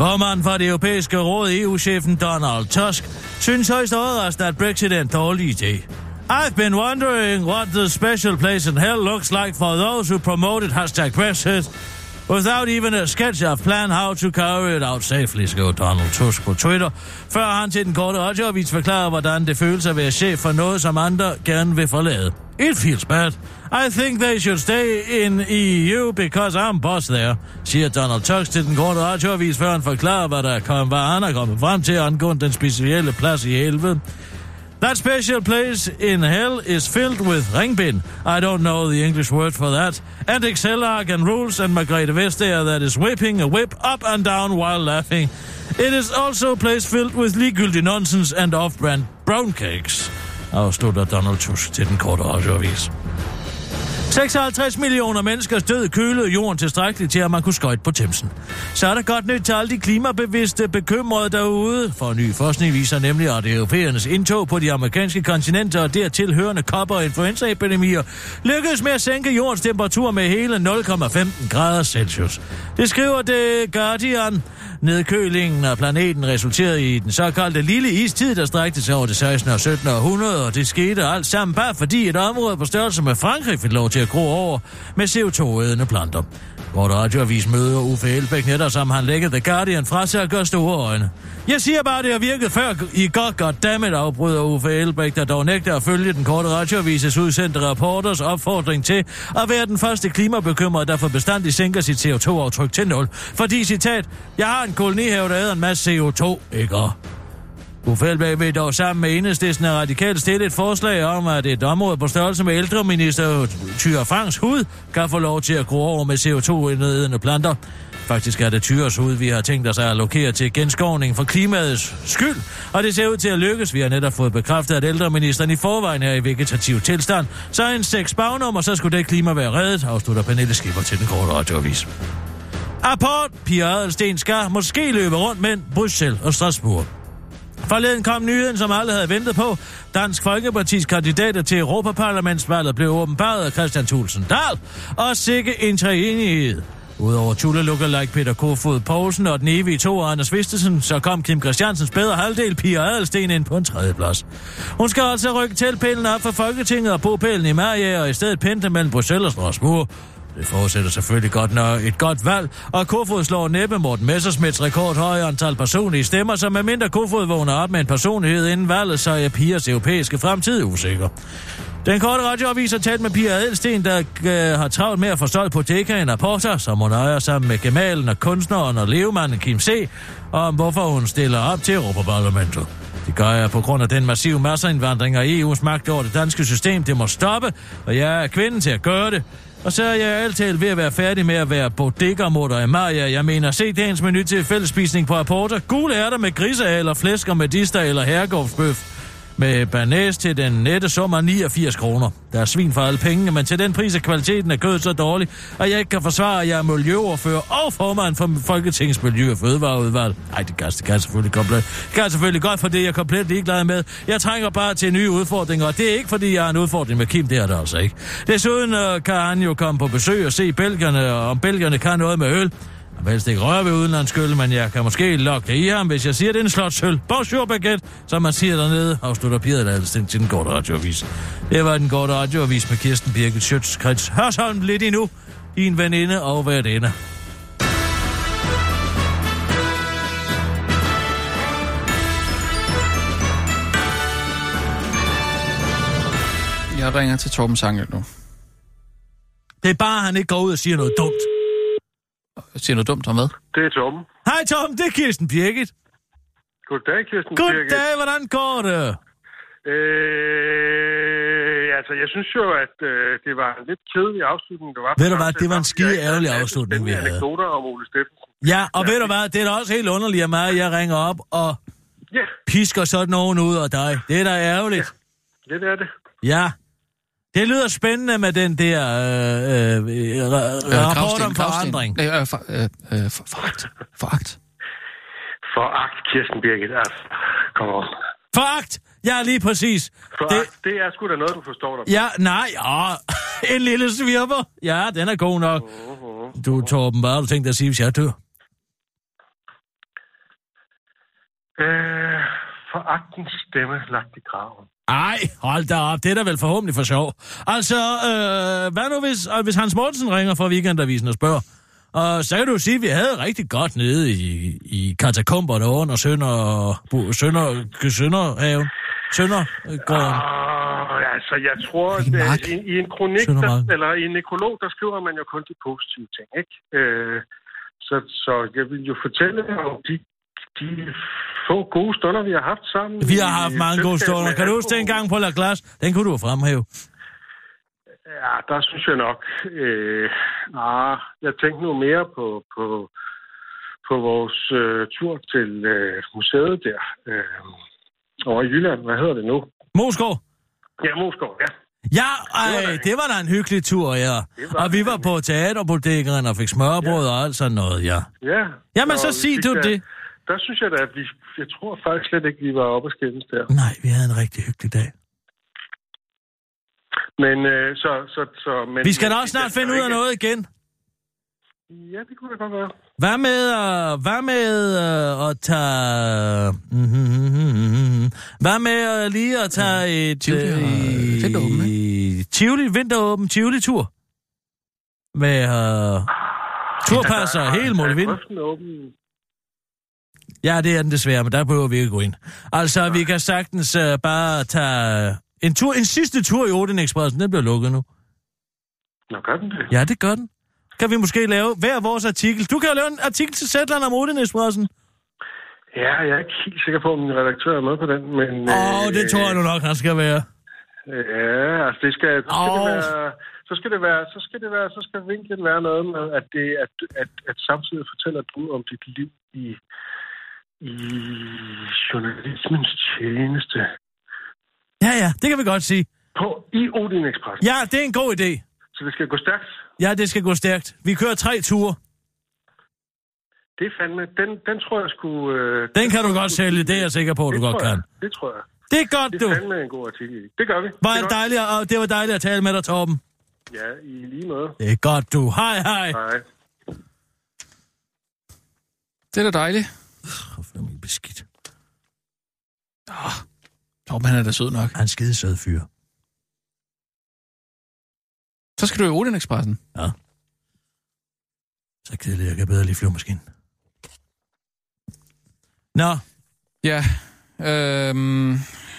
Formanden for det europæiske råd, EU-chefen Donald Tusk, synes højst overraskende, at Brexit er en dårlig idé. I've been wondering what the special place in hell looks like for those who promoted hashtag Brexit, without even a sketch of plan how to carry it out safely, skrev Donald Tusk på Twitter, før han til den korte radioavis forklarer, hvordan det føles at være chef for noget, som andre gerne vil forlade. It feels bad. I think they should stay in EU because I'm boss there, siger Donald Tusk til den korte radioavis, før han forklarer, hvad, der kom, hvad han er kommet frem til angående den specielle plads i helvede. That special place in hell is filled with ringbind. I don't know the English word for that. And Excel arc and rules and Margrethe Vestager that is whipping a whip up and down while laughing. It is also a place filled with ligegyldig nonsense and off-brand brown cakes. Afslutter Donald Tusk til den korte radioavis. 56 millioner menneskers død kølede jorden tilstrækkeligt til, at man kunne skøjte på Thamesen. Så er der godt nyt til alle de klimabevidste bekymrede derude. For ny forskning viser nemlig, at europæernes indtog på de amerikanske kontinenter og dertil hørende kopper- og influenzaepidemier lykkedes med at sænke jordens temperatur med hele 0,15 grader Celsius. Det skriver The Guardian. Nedkølingen af planeten resulterede i den såkaldte lille istid, der strækte sig over det 16. og 17. århundrede, og det skete alt sammen bare fordi et område på størrelse med Frankrig fik lov til at gro over med CO2-ædende planter. Vores radioavis møder Uffe Elbæk netop, som han lægger The Guardian fra sig og gør store øjne. Jeg siger bare, det har virket før I godt, goddammit, afbryder Uffe Elbæk, der dog nægter at følge den korte radioavises udsendte rapporters opfordring til at være den første klimabekymrede, der for bestandig sænker sit CO2-aftryk til nul. Fordi, citat, jeg har en kolonihave, der æder en masse CO2, ikke? Uffe Elbæk vil dog sammen med enhedslisten og radikalt stille et forslag om, at et område på størrelse med ældreminister Tyre Franks hud kan få lov til at gro over med CO2-indledende planter. Faktisk er det Tyres hud, vi har tænkt os at allokere til genskovning for klimaets skyld, og det ser ud til at lykkes. Vi har netop fået bekræftet, at ældreministeren i forvejen er i vegetativ tilstand, så en seks bagnummer, så skulle det klima være reddet, afslutter Pernille Skipper til den korte radioavis. Apport, Pia Adelsten skal måske løbe rundt mellem Bruxelles og Strasbourg. Forleden kom nyheden, som alle havde ventet på. Dansk Folkepartis kandidater til Europaparlamentsvalget blev åbenbaret af Christian Thulsen Dahl. Og sikke en træenighed. Udover Tulle like Peter Kofod Poulsen og den evige to Anders Vistesen, så kom Kim Christiansens bedre halvdel Pia Adelsten ind på en tredje plads. Hun skal altså rykke tilpælen op for Folketinget og bopælen i Marja, og i stedet pendle mellem Bruxelles og Strasbourg. Det forudsætter selvfølgelig godt nok et godt valg, og Kofod slår næppe Morten Messersmiths rekordhøje antal personlige stemmer, så med mindre Kofod vågner op med en personlighed inden valget, så er Pias europæiske fremtid usikker. Den korte radioavis har talt med Pia Adelsten, der øh, har travlt med at få solgt på dekaen af Porter, som hun ejer sammen med gemalen og kunstneren og levemanden Kim C., om hvorfor hun stiller op til Europaparlamentet. Det gør jeg på grund af den massive masseindvandring og EU's magt over det danske system. Det må stoppe, og jeg er kvinden til at gøre det. Og så er jeg altid ved at være færdig med at være bodega-mutter i Maja. Jeg mener, se dagens menu til fællesspisning på rapporter. Gule ærter med grisealer, flæsker med dister eller herregårdsbøf med banæs til den nette sum af 89 kroner. Der er svin for alle pengene, men til den pris er kvaliteten af kødet så dårlig, at jeg ikke kan forsvare, at jeg er miljøoverfører og formand for Folketingets Miljø- og Fødevareudvalg. Nej, det kan, det kan selvfølgelig komplet. Det kan selvfølgelig godt, for det er jeg komplet ligeglad med. Jeg trænger bare til nye udfordringer, og det er ikke, fordi jeg har en udfordring med Kim, det er der altså ikke. Desuden øh, kan han jo komme på besøg og se belgierne, og om belgierne kan noget med øl. Jeg vil helst ikke røre ved udenlandskøl, men jeg kan måske lokke det i ham, hvis jeg siger, det er en slotshøl. Bonjour som man siger dernede, afslutter Pia Dahlsten til den korte radioavis. Det var den korte radioavis med Kirsten Birgit Schøtz, Krets Hørsholm lidt endnu. Din veninde og værtinde. Jeg ringer til Torben Sangel nu. Det er bare, at han ikke går ud og siger noget dumt. Siger noget dumt om hvad? Det er Tom. Hej Tom, det er Kirsten Birgit. Goddag, Kirsten Birgit. Goddag, hvordan går det? Øh, altså, jeg synes jo, at øh, det var en lidt kedelig afslutning, der var. Ved du hvad, det var en skide ærgerlig afslutning, vi havde. anekdoter om Ole Steffensen. Ja, og ved du hvad, det er da også helt underligt af mig, at jeg ringer op og Ja. pisker sådan nogen ud af dig. Det er da ærgerligt. Lidt er det. Ja. Det lyder spændende med den der øh, øh, ra- rapport om forandring. Nej, øh, for, øh, øh, for, foragt. Foragt. Foragt, Kirsten Birgit. Altså, kom on. Foragt! Ja, lige præcis. Foragt, det... det er sgu da noget, du forstår dig. på. Ja, nej, åh, en lille svirper. Ja, den er god nok. Du, Torben, hvad har du tænkt dig at sige, hvis jeg dør? Øh, foragtens stemme lagt i graven. Ej, hold da op. Det er da vel forhåbentlig for sjov. Altså, øh, hvad nu hvis, øh, hvis Hans Mortensen ringer fra Weekendavisen og spørger? Og så kan du sige, at vi havde rigtig godt nede i, i katakomberne under Sønder, Bu- Sønder, Sønderhaven. Søndergården. Uh, altså, jeg tror, at i, i en kronik, der, eller i en nekrolog, der skriver man jo kun de positive ting, ikke? Øh, så, så jeg vil jo fortælle om de, de få gode stunder, vi har haft sammen. Vi har haft mange gode stunder. Kan du huske den gang på La Glace? Den kunne du fremhæve. Ja, der synes jeg nok... Øh, ah, jeg tænkte nu mere på, på, på vores øh, tur til øh, museet der. Øh, over i Jylland. Hvad hedder det nu? Moskov? Ja, Moskov, ja. Ja, ej, det var da en hyggelig tur, ja. Og vi var på teaterbodegaen og fik smørbrød og alt sådan noget, ja. Ja. Jamen, så vi sig du det. Der synes jeg da, at vi... Jeg tror faktisk slet ikke, vi var oppe og skændes der. Nej, vi havde en rigtig hyggelig dag. Men øh, så... så, så men, Vi skal da også snart det finde ud af noget igen. Ja, det kunne da godt være. Hvad med, uh, hvad med uh, at tage... Mm-hmm, hvad med uh, lige at tage et... Tivoli og, øh, vinteråben, ikke? Tivoli, vinteråben Tivoli-tur. Med uh, turpasser Er- hele er mål vind. Ja, det er den desværre, men der behøver vi ikke gå ind. Altså, vi kan sagtens uh, bare tage en tur, en sidste tur i Odin Expressen. Den bliver lukket nu. Nå, gør den det? Ja, det gør den. Kan vi måske lave hver vores artikel. Du kan jo lave en artikel til Sætland om Odin Expressen. Ja, jeg er ikke helt sikker på, om min redaktør er med på den, men... Åh, oh, det tror jeg nu nok, han skal være. Ja, altså det skal, så skal det være... Så skal det være, så skal det være, så skal vinklen være noget med, at, det, at, at, at samtidig fortæller du om dit liv i, i journalismens tjeneste. Ja, ja, det kan vi godt sige. På, I Odin Express. Ja, det er en god idé. Så det skal gå stærkt. Ja, det skal gå stærkt. Vi kører tre ture. Det er fandme... Den, den tror jeg skulle... Øh, Den kan du godt sælge, det er jeg sikker på, du det godt jeg. kan. Det tror jeg. Det er godt, Det du. er fandme en god artikel. Det gør vi. Var det, det dejligt, og det var dejligt at tale med dig, Torben. Ja, i lige måde. Det er godt, du. Hej, hej. Hej. Det er da dejligt. Hvor er min beskidt. Åh, oh, han er da sød nok. Han er en skide sød fyr. Så skal du i Odin-Expressen. Ja. Så kedeligt, jeg kan bedre lige flyvemaskinen. Nå. Ja, øhm,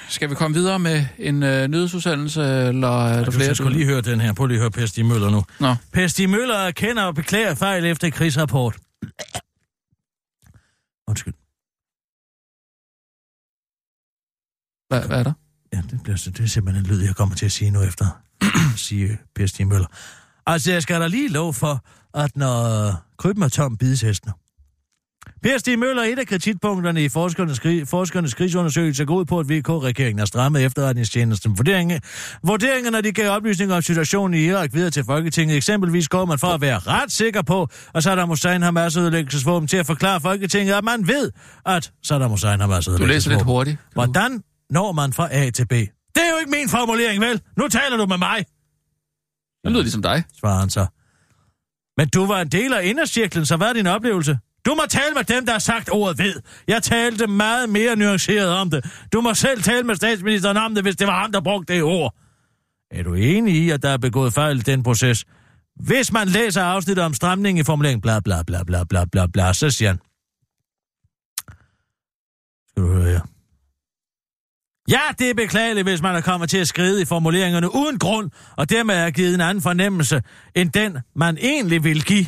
skal vi komme videre med en øh, nyhedsudsendelse, eller er der Du flere? skal sgu lige høre den her. Prøv lige at høre Per Stig Møller nu. Nå. Per Stig Møller erkender og beklager fejl efter krigsrapport. Undskyld. Hvad, hvad er der? Ja, det, bliver, det er simpelthen en lyd, jeg kommer til at sige nu efter. sige Per Stig Møller. Altså, jeg skal da lige lov for, at når krybben er tom, bides hestene. Per Stig Møller, et af kritikpunkterne i forskernes, krig, forskernes krigsundersøgelse, går ud på, at VK-regeringen har strammet efterretningstjenesten vurdering. Vurderingerne, når de gav oplysninger om situationen i Irak videre til Folketinget. Eksempelvis går man for at være ret sikker på, at Saddam Hussein har masseødelæggelsesvåben til at forklare Folketinget, at man ved, at Saddam Hussein har Du masseødelæggelsesvåben. læser lidt hurtigt. Hvordan når man fra A til B? Det er jo ikke min formulering, vel? Nu taler du med mig, Det lyder ligesom dig. svarer han så. Men du var en del af indercirklen, så hvad er din oplevelse? Du må tale med dem, der har sagt ordet ved. Jeg talte meget mere nuanceret om det. Du må selv tale med statsministeren om det, hvis det var ham, der brugte det ord. Er du enig i, at der er begået fejl i den proces? Hvis man læser afsnittet om stramning i formuleringen, bla bla bla bla bla bla bla, så siger han... Skal du høre her? Ja, det er beklageligt, hvis man er kommet til at skride i formuleringerne uden grund, og dermed er givet en anden fornemmelse, end den, man egentlig vil give.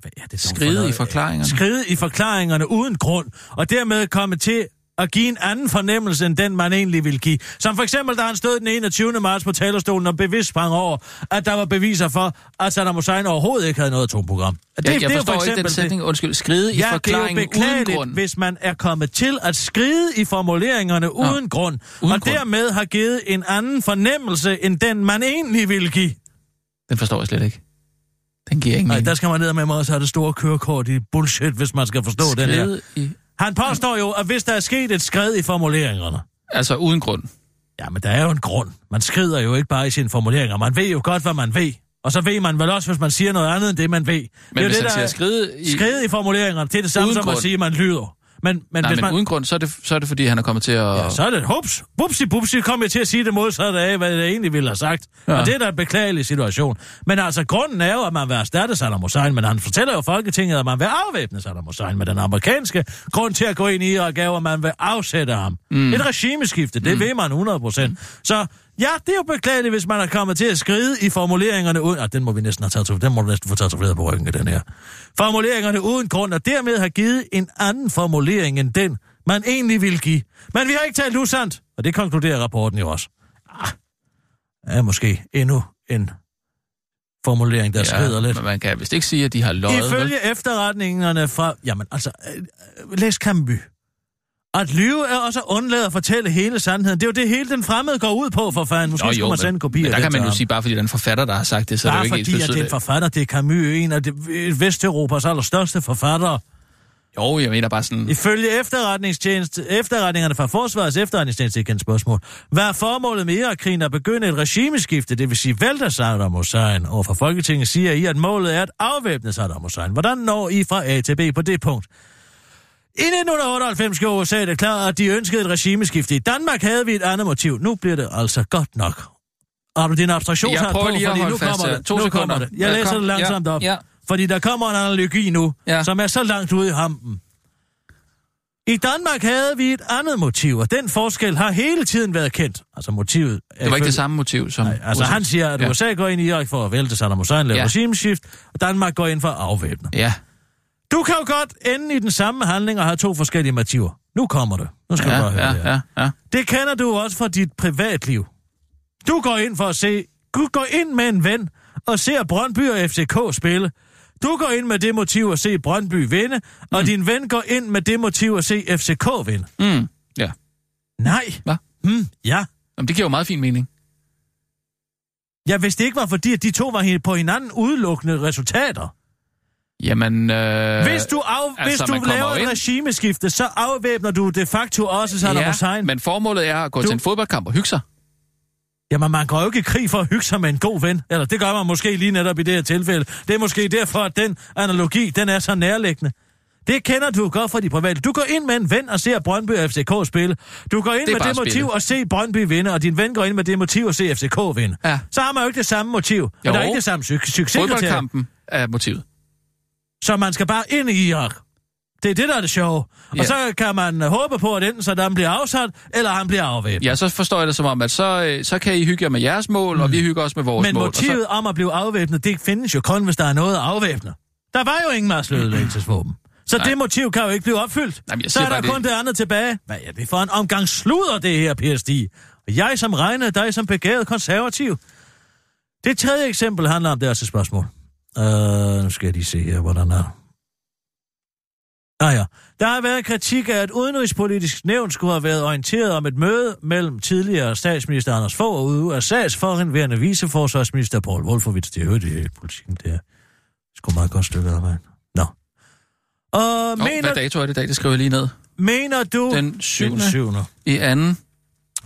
Hvad er det Skride i forklaringerne. Skride i forklaringerne uden grund, og dermed komme til at give en anden fornemmelse, end den man egentlig vil give. Som for eksempel, da han stod den 21. marts på talerstolen og bevidst sprang over, at der var beviser for, at Saddam Hussein overhovedet ikke havde noget atomprogram. Det, Jeg, jeg det forstår for ikke den sætning. Undskyld, skride i Ja, det er jo forklaringen uden grund. hvis man er kommet til at skride i formuleringerne uden grund, uden og grund. dermed har givet en anden fornemmelse, end den man egentlig ville give. Den forstår jeg slet ikke. Den giver ingen Nej, der skal man ned med mig også have det store kørekort i bullshit, hvis man skal forstå den her. I... Han påstår jo, at hvis der er sket et skred i formuleringerne, Altså uden grund. Ja, men der er jo en grund. Man skrider jo ikke bare i sine formuleringer. Man ved jo godt, hvad man ved. Og så ved man vel også, hvis man siger noget andet end det, man ved. Men det er hvis det, han der siger er- skride i... skride i formuleringerne, det er det samme Uden som at grund. sige, at man lyder. Men, men Nej, hvis men man... uden grund, så er, det, så er det, fordi han er kommet til at... Ja, så er det hups. Bupsi, bupsi, kom jeg til at sige det modsatte af, hvad jeg egentlig ville have sagt. Ja. Og det er da en beklagelig situation. Men altså, grunden er jo, at man vil erstatte Saddam Hussein, men han fortæller jo Folketinget, at man vil afvæbne Saddam Hussein med den amerikanske grund til at gå ind i Irak, er at man vil afsætte ham. Mm. Et regimeskifte, det mm. ved man 100 procent. Så ja, det er jo beklageligt, hvis man er kommet til at skride i formuleringerne uden... Ah, den må vi næsten have taget, den må du næsten få tatoveret på ryggen den her. Formuleringerne uden grund, og dermed har givet en anden formulering end den, man egentlig ville give. Men vi har ikke talt usandt, og det konkluderer rapporten jo også. Ah, er måske endnu en formulering, der ja, skrider lidt. men man kan vist ikke sige, at de har løjet. vel? Ifølge efterretningerne fra... Jamen, altså, øh, øh, læs Kamby. At lyve er også at undlade at fortælle hele sandheden. Det er jo det hele den fremmede går ud på, for fanden. Måske Nå, skulle man sende kopier Men der kan det man jo sige, bare fordi der er en forfatter, der har sagt det, så er det Bare jo ikke fordi, at det er en forfatter, det er Camus, en af de, Vesteuropas allerstørste forfattere. Jo, jeg mener bare sådan... Ifølge efterretningstjeneste, efterretningerne fra Forsvarets efterretningstjeneste, igen spørgsmål. Hvad er formålet med Irak-krigen at begynde et regimeskifte, det vil sige vælte Saddam Hussein? Og fra Folketinget siger I, at målet er at afvæbne Saddam Hussein. Hvordan når I fra A til B på det punkt? I 1998 gjorde USA det klart, at de ønskede et regimeskifte. I Danmark havde vi et andet motiv. Nu bliver det altså godt nok. Har du din abstraktion Jeg prøver lige at fordi nu kommer det. To nu sekunder. kommer det. Jeg Ja, læser kom. det langsomt Ja, op. ja. Fordi der kommer en analogi nu, Ja. som er så langt ude i hampen. I Danmark havde vi et andet motiv, og den forskel har hele tiden været kendt. Altså motivet... er Det var ikke det samme motiv som... Nej, altså USA. han siger, at Ja. USA går ind i Irak for at vælte Saddam Hussein, lave Ja. ja. regimeskift, og Danmark går ind for at afvæbne. Ja. Du kan jo godt ende i den samme handling og have to forskellige motiver. Nu kommer det. Nu skal Ja, du bare høre ja, det her. ja, ja. Det kender du også fra dit privatliv. Du går ind for at se... Du går ind med en ven og ser Brøndby og FCK spille. Du går ind med det motiv at se Brøndby vinde, og Mm. din ven går ind med det motiv at se FCK vinde. Mm. Ja. Nej. Hvad? Hmm, ja. Jamen, det giver jo meget fin mening. Ja, hvis det ikke var fordi, at de to var på hinanden udelukkende resultater. Jamen, øh, Hvis du, af, altså, hvis du laver et regimeskifte, så afvæbner du de facto også Saddam ja, Hussein. men formålet er at gå Du- til en fodboldkamp og hygge sig. Jamen, man går jo ikke i krig for at hygge sig med en god ven. Eller det gør man måske lige netop i det her tilfælde. Det er måske derfor, at den analogi, den er så nærliggende. Det kender du godt fra de private. Du går ind med en ven og ser Brøndby og FCK spille. Du går ind Det med det motiv spillet. at se Brøndby vinde, og din ven går ind med det motiv at se FCK vinde. Ja. Så har man jo ikke det samme motiv. Og Jo. der er ikke det samme su- succeskriterium. Fodboldkampen er motivet. Så man skal bare ind i Irak. Det er det, der er det sjove. Ja. Og så kan man håbe på, at enten så der bliver afsat, eller han bliver afvæbnet. Ja, så forstår jeg det som om, at så, øh, så kan I hygge jer med jeres mål, mm. og vi hygger os med vores Men mål. motivet om at blive afvæbnet, det findes jo kun, hvis der er noget at afvæbne. Der var jo ingen masseødelæggelsesvåben. Så Nej. det motiv kan jo ikke blive opfyldt. Jamen, så er der bare, kun det- det andet tilbage. Hvad er det for en omgang sludder, det her, Per Stig? Og jeg som regner, dig som begavet konservativ. Det tredje eksempel handler om, det er et spørgsmål. Uh, nu skal jeg lige se her, hvordan er. Ah ja. Der har været kritik af, at Udenrigspolitisk Nævn skulle have været orienteret om et møde mellem tidligere statsminister Anders Fogh og USA's forhenværende viceforsvarsminister Paul Wolfowitz. Det er jo det i politikken, det er sgu meget godt stykke arbejde. Nå. Og Oh, mener, hvad dato er det i dag? Det skriver jeg lige ned. mener du... Den 7. Den syvende. i anden.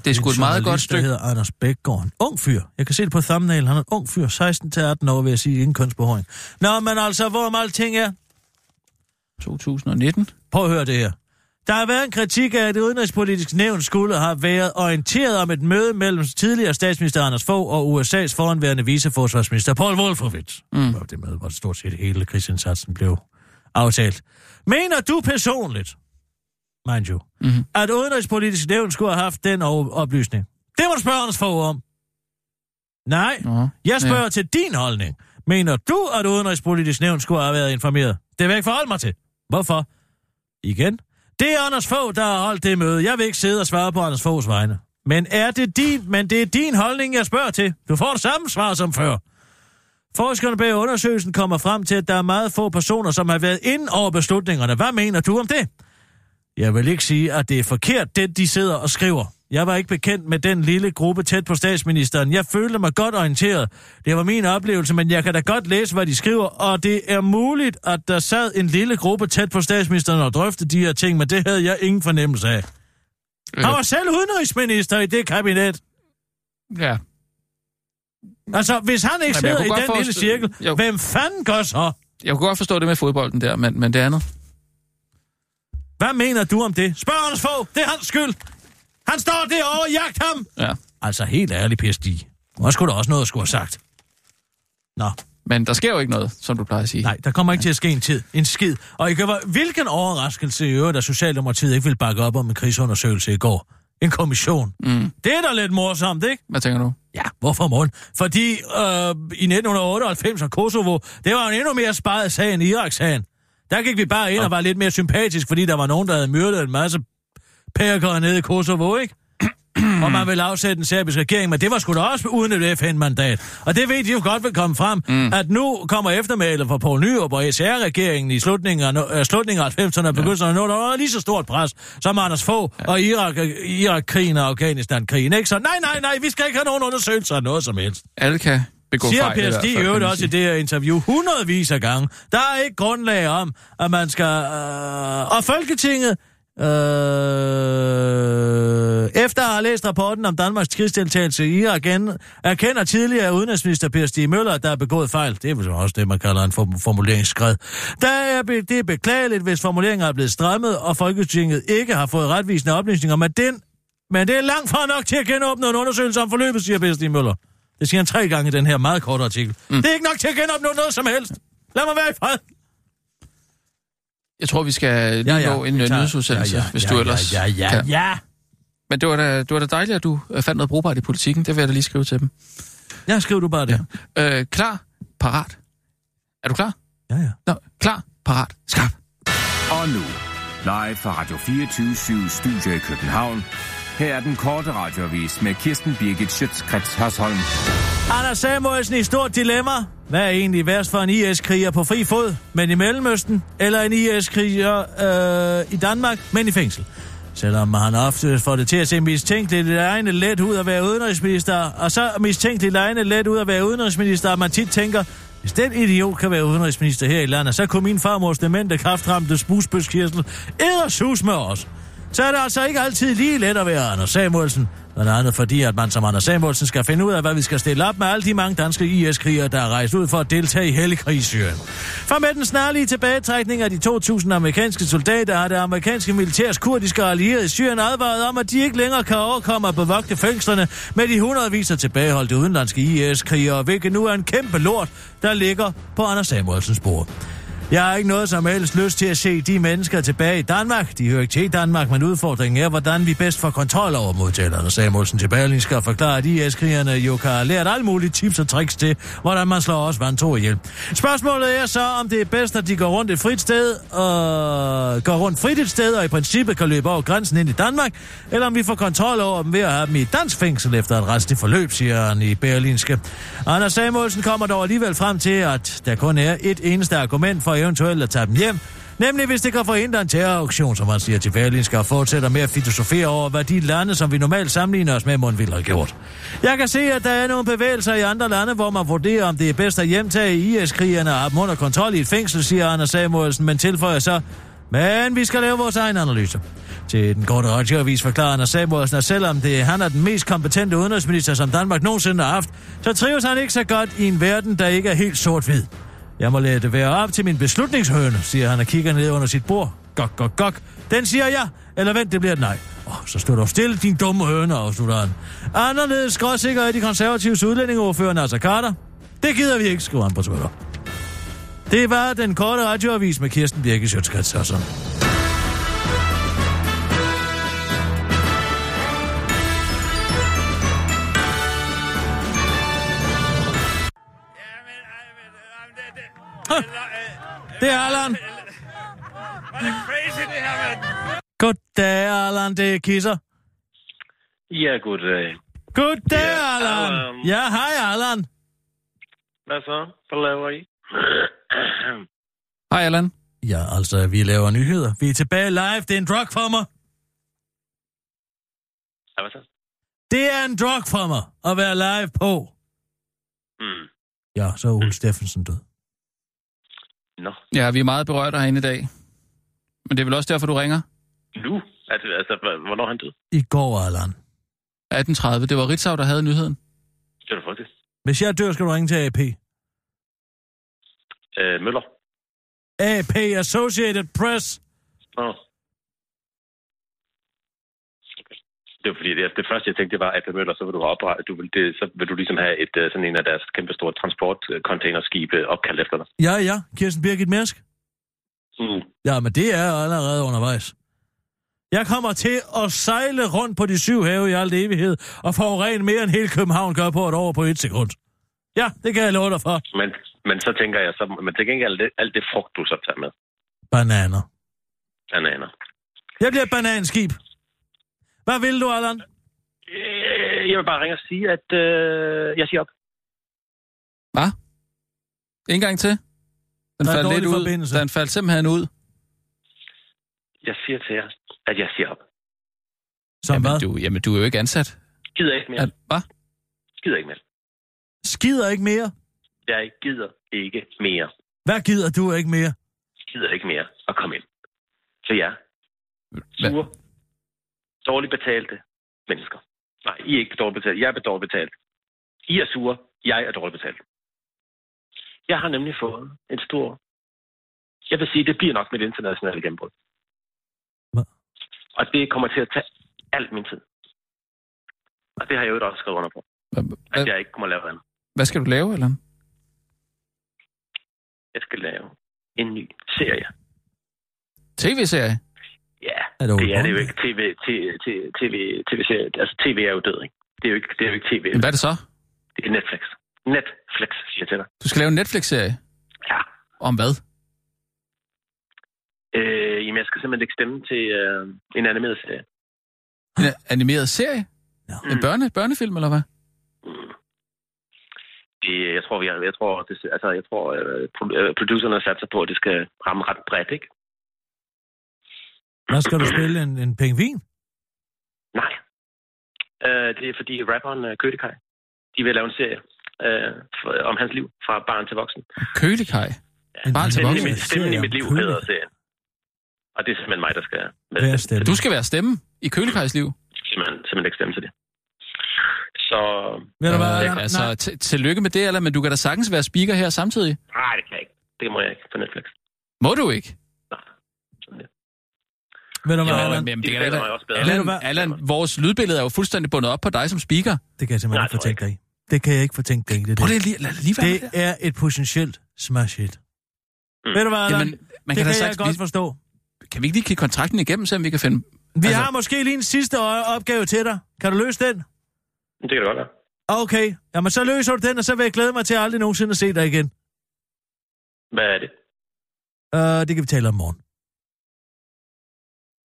Det er sgu et meget godt stykke. Der hedder Anders Bækgaard. En ung fyr. Jeg kan se det på thumbnail. Han er en ung fyr. 16-18 år, vil jeg sige, ingen kønsbehåring. Nå, men altså, hvor alting er... 2019. Prøv at høre det her. Der har været en kritik af, at det udenrigspolitiske nævn skulle have været orienteret om et møde mellem tidligere statsminister Anders Fogh og USA's foranværende viceforsvarsminister Paul Wolfowitz. Mm. Det møde, hvor stort set hele krigsindsatsen blev aftalt. Mener du personligt, mind you, mm-hmm. at udenrigspolitisk nævn skulle have haft den oplysning? Det må du spørge Anders Fogh om. Nej, Nå, jeg spørger ja. til din holdning. Mener du, at udenrigspolitisk nævn skulle have været informeret? Det vil jeg ikke forholde mig til. Hvorfor? Igen. Det er Anders Fogh, der har holdt det møde. Jeg vil ikke sidde og svare på Anders Foghs vegne. Men er det din, men det er din holdning, jeg spørger til. Du får det samme svar som før. Forskerne bag undersøgelsen kommer frem til, at der er meget få personer, som har været inde over beslutningerne. Hvad mener du om det? Jeg vil ikke sige, at det er forkert, det de sidder og skriver. Jeg var ikke bekendt med den lille gruppe tæt på statsministeren. Jeg følte mig godt orienteret. Det var min oplevelse, men jeg kan da godt læse, hvad de skriver, og det er muligt, at der sad en lille gruppe tæt på statsministeren og drøftede de her ting, men det havde jeg ingen fornemmelse af. Øh. Han var selv udenrigsminister i det kabinet. Ja. Altså, hvis han ikke sidder i den lille cirkel, Jo. hvem fanden gør så? Jeg kunne godt forstå det med fodbolden der, men, men det andet. Hvad mener du om det? Spørg Anders Fogh, det er hans skyld. Han står derovre, jagt ham. Ja. Altså, helt ærligt, Stig. Der skulle da også noget at skulle have sagt. Nå. Men der sker jo ikke noget, som du plejer at sige. Nej, der kommer ikke til at ske en tid. En skid. Og I kan, være- hvilken overraskelse i øvrigt, at Socialdemokratiet ikke vil bakke op om en krigsundersøgelse i går. En kommission. Mm. Det er da lidt morsomt, ikke? Hvad tænker du? Ja, hvorfor morgen? Fordi øh, i 1998 og Kosovo, det var en endnu mere sparet sag end Irak-sagen. Der gik vi bare ind og var lidt mere sympatisk, fordi der var nogen, der havde myrdet en masse pærkere nede i Kosovo, ikke? og man ville afsætte en serbisk regering, men det var sgu da også uden et FN-mandat. Og det ved de jo godt vil komme frem, mm. at nu kommer eftermælet fra Poul Nyrup og SR-regeringen i slutningen af, øh, slutningen af 90'erne og begyndelsen af 00'erne, der var lige så stort pres som Anders Fogh ja. og Irak, Irak-krigen og Afghanistan-krigen, ikke? Så nej, nej, nej, vi skal ikke have nogen undersøgelser af noget som helst. Alle kan begå Siger fejl. i Per Stig i øvrigt også i det her interview hundredvis af gange. Der er ikke grundlag om, at man skal... Øh, og Folketinget... Øh, efter at have læst rapporten om Danmarks krigsdeltagelse i Irak, erkender tidligere udenrigsminister Per Stig Møller, at der er begået fejl. Det er vel også det, man kalder en form- formuleringsskred. Der er, be- det er beklageligt, hvis formuleringer er blevet strammet, og Folketinget ikke har fået retvisende oplysninger, men, den, men det er langt fra nok til at genåbne en undersøgelse om forløbet, siger Per Stig Møller. Det siger han tre gange i den her meget korte artikel. Mm. Det er ikke nok til at genåbne noget som helst. Lad mig være i fred. Jeg tror, vi skal lige Ja, ja, nå en øh, tager- nyhedsudsendelse, ja, ja, hvis ja, du ja, ellers ja, ja, kan. ja. Men det var, da, det var da dejligt, at du øh, fandt noget brugbart i politikken. Det vil jeg da lige skrive til dem. Ja, skriv du bare det. Ja. Øh, klar, parat. Er du klar? Ja, ja. Nå, klar, parat, skarp. Og nu, live fra Radio 24 Studio i København. Her er den korte radiovis med Kirsten Birgit Schøtzgrads Hasholm. Anders Samuelsen i stort dilemma. Hvad er egentlig værst for en IS-kriger på fri fod, men i Mellemøsten, eller en IS-kriger øh, i Danmark, men i fængsel? Selvom han ofte får det til at se mistænkeligt egne let ud at være udenrigsminister, og så mistænkeligt egne let ud at være udenrigsminister, at man tit tænker, hvis den idiot kan være udenrigsminister her i landet, så kunne min farmors demente kraftramte spusbøskirsel ædersus med os. Så er det altså ikke altid lige let at være Anders Samuelsen, Blandt andet fordi, at man som Anders Samuelsen skal finde ud af, hvad vi skal stille op med alle de mange danske IS-krigere, der er rejst ud for at deltage i hellig i Syrien. For med den snarlige tilbagetrækning af de 2.000 amerikanske soldater har det amerikanske militærs kurdiske allierede i Syrien advaret om, at de ikke længere kan overkomme at bevogte fængslerne med de hundredvis af tilbageholdte udenlandske IS-krigere, hvilket nu er en kæmpe lort, der ligger på Anders Samuelsens bord. Jeg har ikke noget som helst lyst til at se de mennesker tilbage i Danmark. De hører ikke til i Danmark, men udfordringen er, hvordan vi bedst får kontrol over modtagerne. Samuelsen til Berlin skal forklare, at IS-krigerne jo kan have lært alle mulige tips og tricks til, hvordan man slår os vantro ihjel. Spørgsmålet er så, om det er bedst, at de går rundt et frit sted, og går rundt frit et sted, og i princippet kan løbe over grænsen ind i Danmark, eller om vi får kontrol over dem ved at have dem i et dansk fængsel efter et restligt forløb, siger han i Berlinske. Anders Samuelsen kommer dog alligevel frem til, at der kun er et eneste argument for eventuelt at tage dem hjem, Nemlig hvis det kan forhindre en terrorauktion, som man siger til Berlinske, og fortsætter med at filosofere over, hvad de lande, som vi normalt sammenligner os med, må ville have gjort. Jeg kan se, at der er nogle bevægelser i andre lande, hvor man vurderer, om det er bedst at hjemtage IS-krigerne og have dem under kontrol i et fængsel, siger Anders Samuelsen, men tilføjer så, men vi skal lave vores egen analyse. Til den korte radioavis forklarer Anders Samuelsen, at selvom det, han er den mest kompetente udenrigsminister, som Danmark nogensinde har haft, så trives han ikke så godt i en verden, der ikke er helt sort-hvid. Jeg må lade det være op til min beslutningshøne, siger han og kigger ned under sit bord. Gok, gok, gok. Den siger ja, eller vent, det bliver et nej. Oh, så står du stille, din dumme høne, afslutter han. Anderledes skråsikker er de konservatives udlændingeordfører Nasser Carter. Det gider vi ikke, skriver han på Twitter. Det var den korte radioavis med Kirsten Birke Sjøtskrets Det er Allan. Hvor er det crazy, det her, mand. Goddag, Allan. Det er Kisser. Ja, goddag. Goddag, Ja, Allan. Allan. Ja, hej, Allan. Hvad så? Hvad laver I? Hej, Allan. Ja, altså, vi laver nyheder. Vi er tilbage live. Det er en drug for mig. Ja, hvad så? Det er en drug for mig at være live på. Mm. Ja, så er Ole Steffensen død. Nå. Ja, vi er meget berørt herinde i dag. Men det er vel også derfor, du ringer? Nu? Altså, altså hvornår han død? I går, Allan. 18.30. Det var Ritzau, der havde nyheden. Det er faktisk. Hvis jeg dør, skal du ringe til AP. Øh, Møller. AP Associated Press. Nå. Det var fordi, det, det første, jeg tænkte, det var, at Møller, så vil du oprette, du vil, det, så vil du ligesom have et, øh, sådan en af deres kæmpe store transportcontainerskibe opkaldt efter dig. Ja, ja. Kirsten Birgit Mærsk. Mm. Ja, men det er allerede undervejs. Jeg kommer til at sejle rundt på de syv have i al evighed og forurene mere end hele København gør på et år på et sekund. Ja, det kan jeg love dig for. Men, men så tænker jeg, så, men til gengæld alt det, alt det frugt, du så tager med. Bananer. Bananer. Jeg bliver et bananskib. Hvad vil du, Allan? Øh, jeg vil bare ringe og sige, at øh, jeg siger op. Hvad? En gang til? Den Der er faldt dårlig lidt ud. forbindelse. Den faldt simpelthen ud. Jeg siger til jer, at jeg siger op. Som jamen, hvad? Du, jamen, du er jo ikke ansat. Gider ikke mere. At, hvad? Gider ikke mere. Skider ikke mere? Jeg gider ikke mere. Hvad gider du ikke mere? Gider ikke mere at komme ind. Så ja. Sure. Dårligt betalte mennesker. Nej, I er ikke dårligt betalt. Jeg er dårligt betalt. I er sure. Jeg er dårligt betalt. Jeg har nemlig fået en stor... Jeg vil sige, det bliver nok mit internationale gennembrud. Og det kommer til at tage alt min tid. Og det har jeg jo også skrevet under på. At jeg ikke må lave andet. Hvad skal du lave, eller? Jeg skal lave en ny serie. TV-serie? Ja, Er det det er det jo ikke. TV, TV, TV, TV-serie. Altså, TV er jo død, ikke? Det er jo ikke, det er jo ikke TV. Men hvad er det så? Det er Netflix. Netflix, siger jeg til dig. Du skal lave en Netflix-serie? Ja. Om hvad? Øh, jamen, jeg skal simpelthen ikke stemme til øh, en animeret serie. En animeret serie? Ja. En børne, børnefilm, eller hvad? Det, jeg tror, vi har, jeg tror, det, altså, jeg tror, øh, øh, producerne har sat sig på, at det skal ramme ret bredt, ikke? Hvad skal du spille? En, en pengvin? Nej. Øh, det er fordi rapperen øh, Kødekaj, de vil lave en serie øh, for, om hans liv fra barn til voksen. Kølikaj? En Barn til Stemmen i, voksen? mit, stemmen i mit liv Kødekaj. hedder serien. Og det er simpelthen mig, der skal Hvad er stemmen? Du skal være stemme i Kølikajs liv? simpelthen, simpelthen ikke stemme til det. Så... Ved du hvad, det, Allan? Altså, t- tillykke med det, eller, men du kan da sagtens være speaker her samtidig. Nej, det kan jeg ikke. Det må jeg ikke på Netflix. Må du ikke? Ved du hvad, Jo, Allan? men det De kan du Allan, hvad? Allan, vores lydbillede er jo fuldstændig bundet op på dig som speaker. Det kan jeg simpelthen Nej, ikke jeg fortænke dig. Det kan jeg ikke fortænke dig i, det Prøv lige, lad lige være Det det. er et potentielt smash hit. Mm. Ved du hvad, Allan? Jamen, man det kan kan jeg sagtens godt lige- forstå. Kan vi ikke lige kigge kontrakten igennem, så vi kan finde... Vi Altså- har måske lige en sidste opgave til dig. Kan du løse den? Det kan det godt være. Okay. Jamen, så løser du den, og så vil jeg glæde mig til aldrig nogensinde at se dig igen. Hvad er det? Uh, det kan vi tale om i morgen.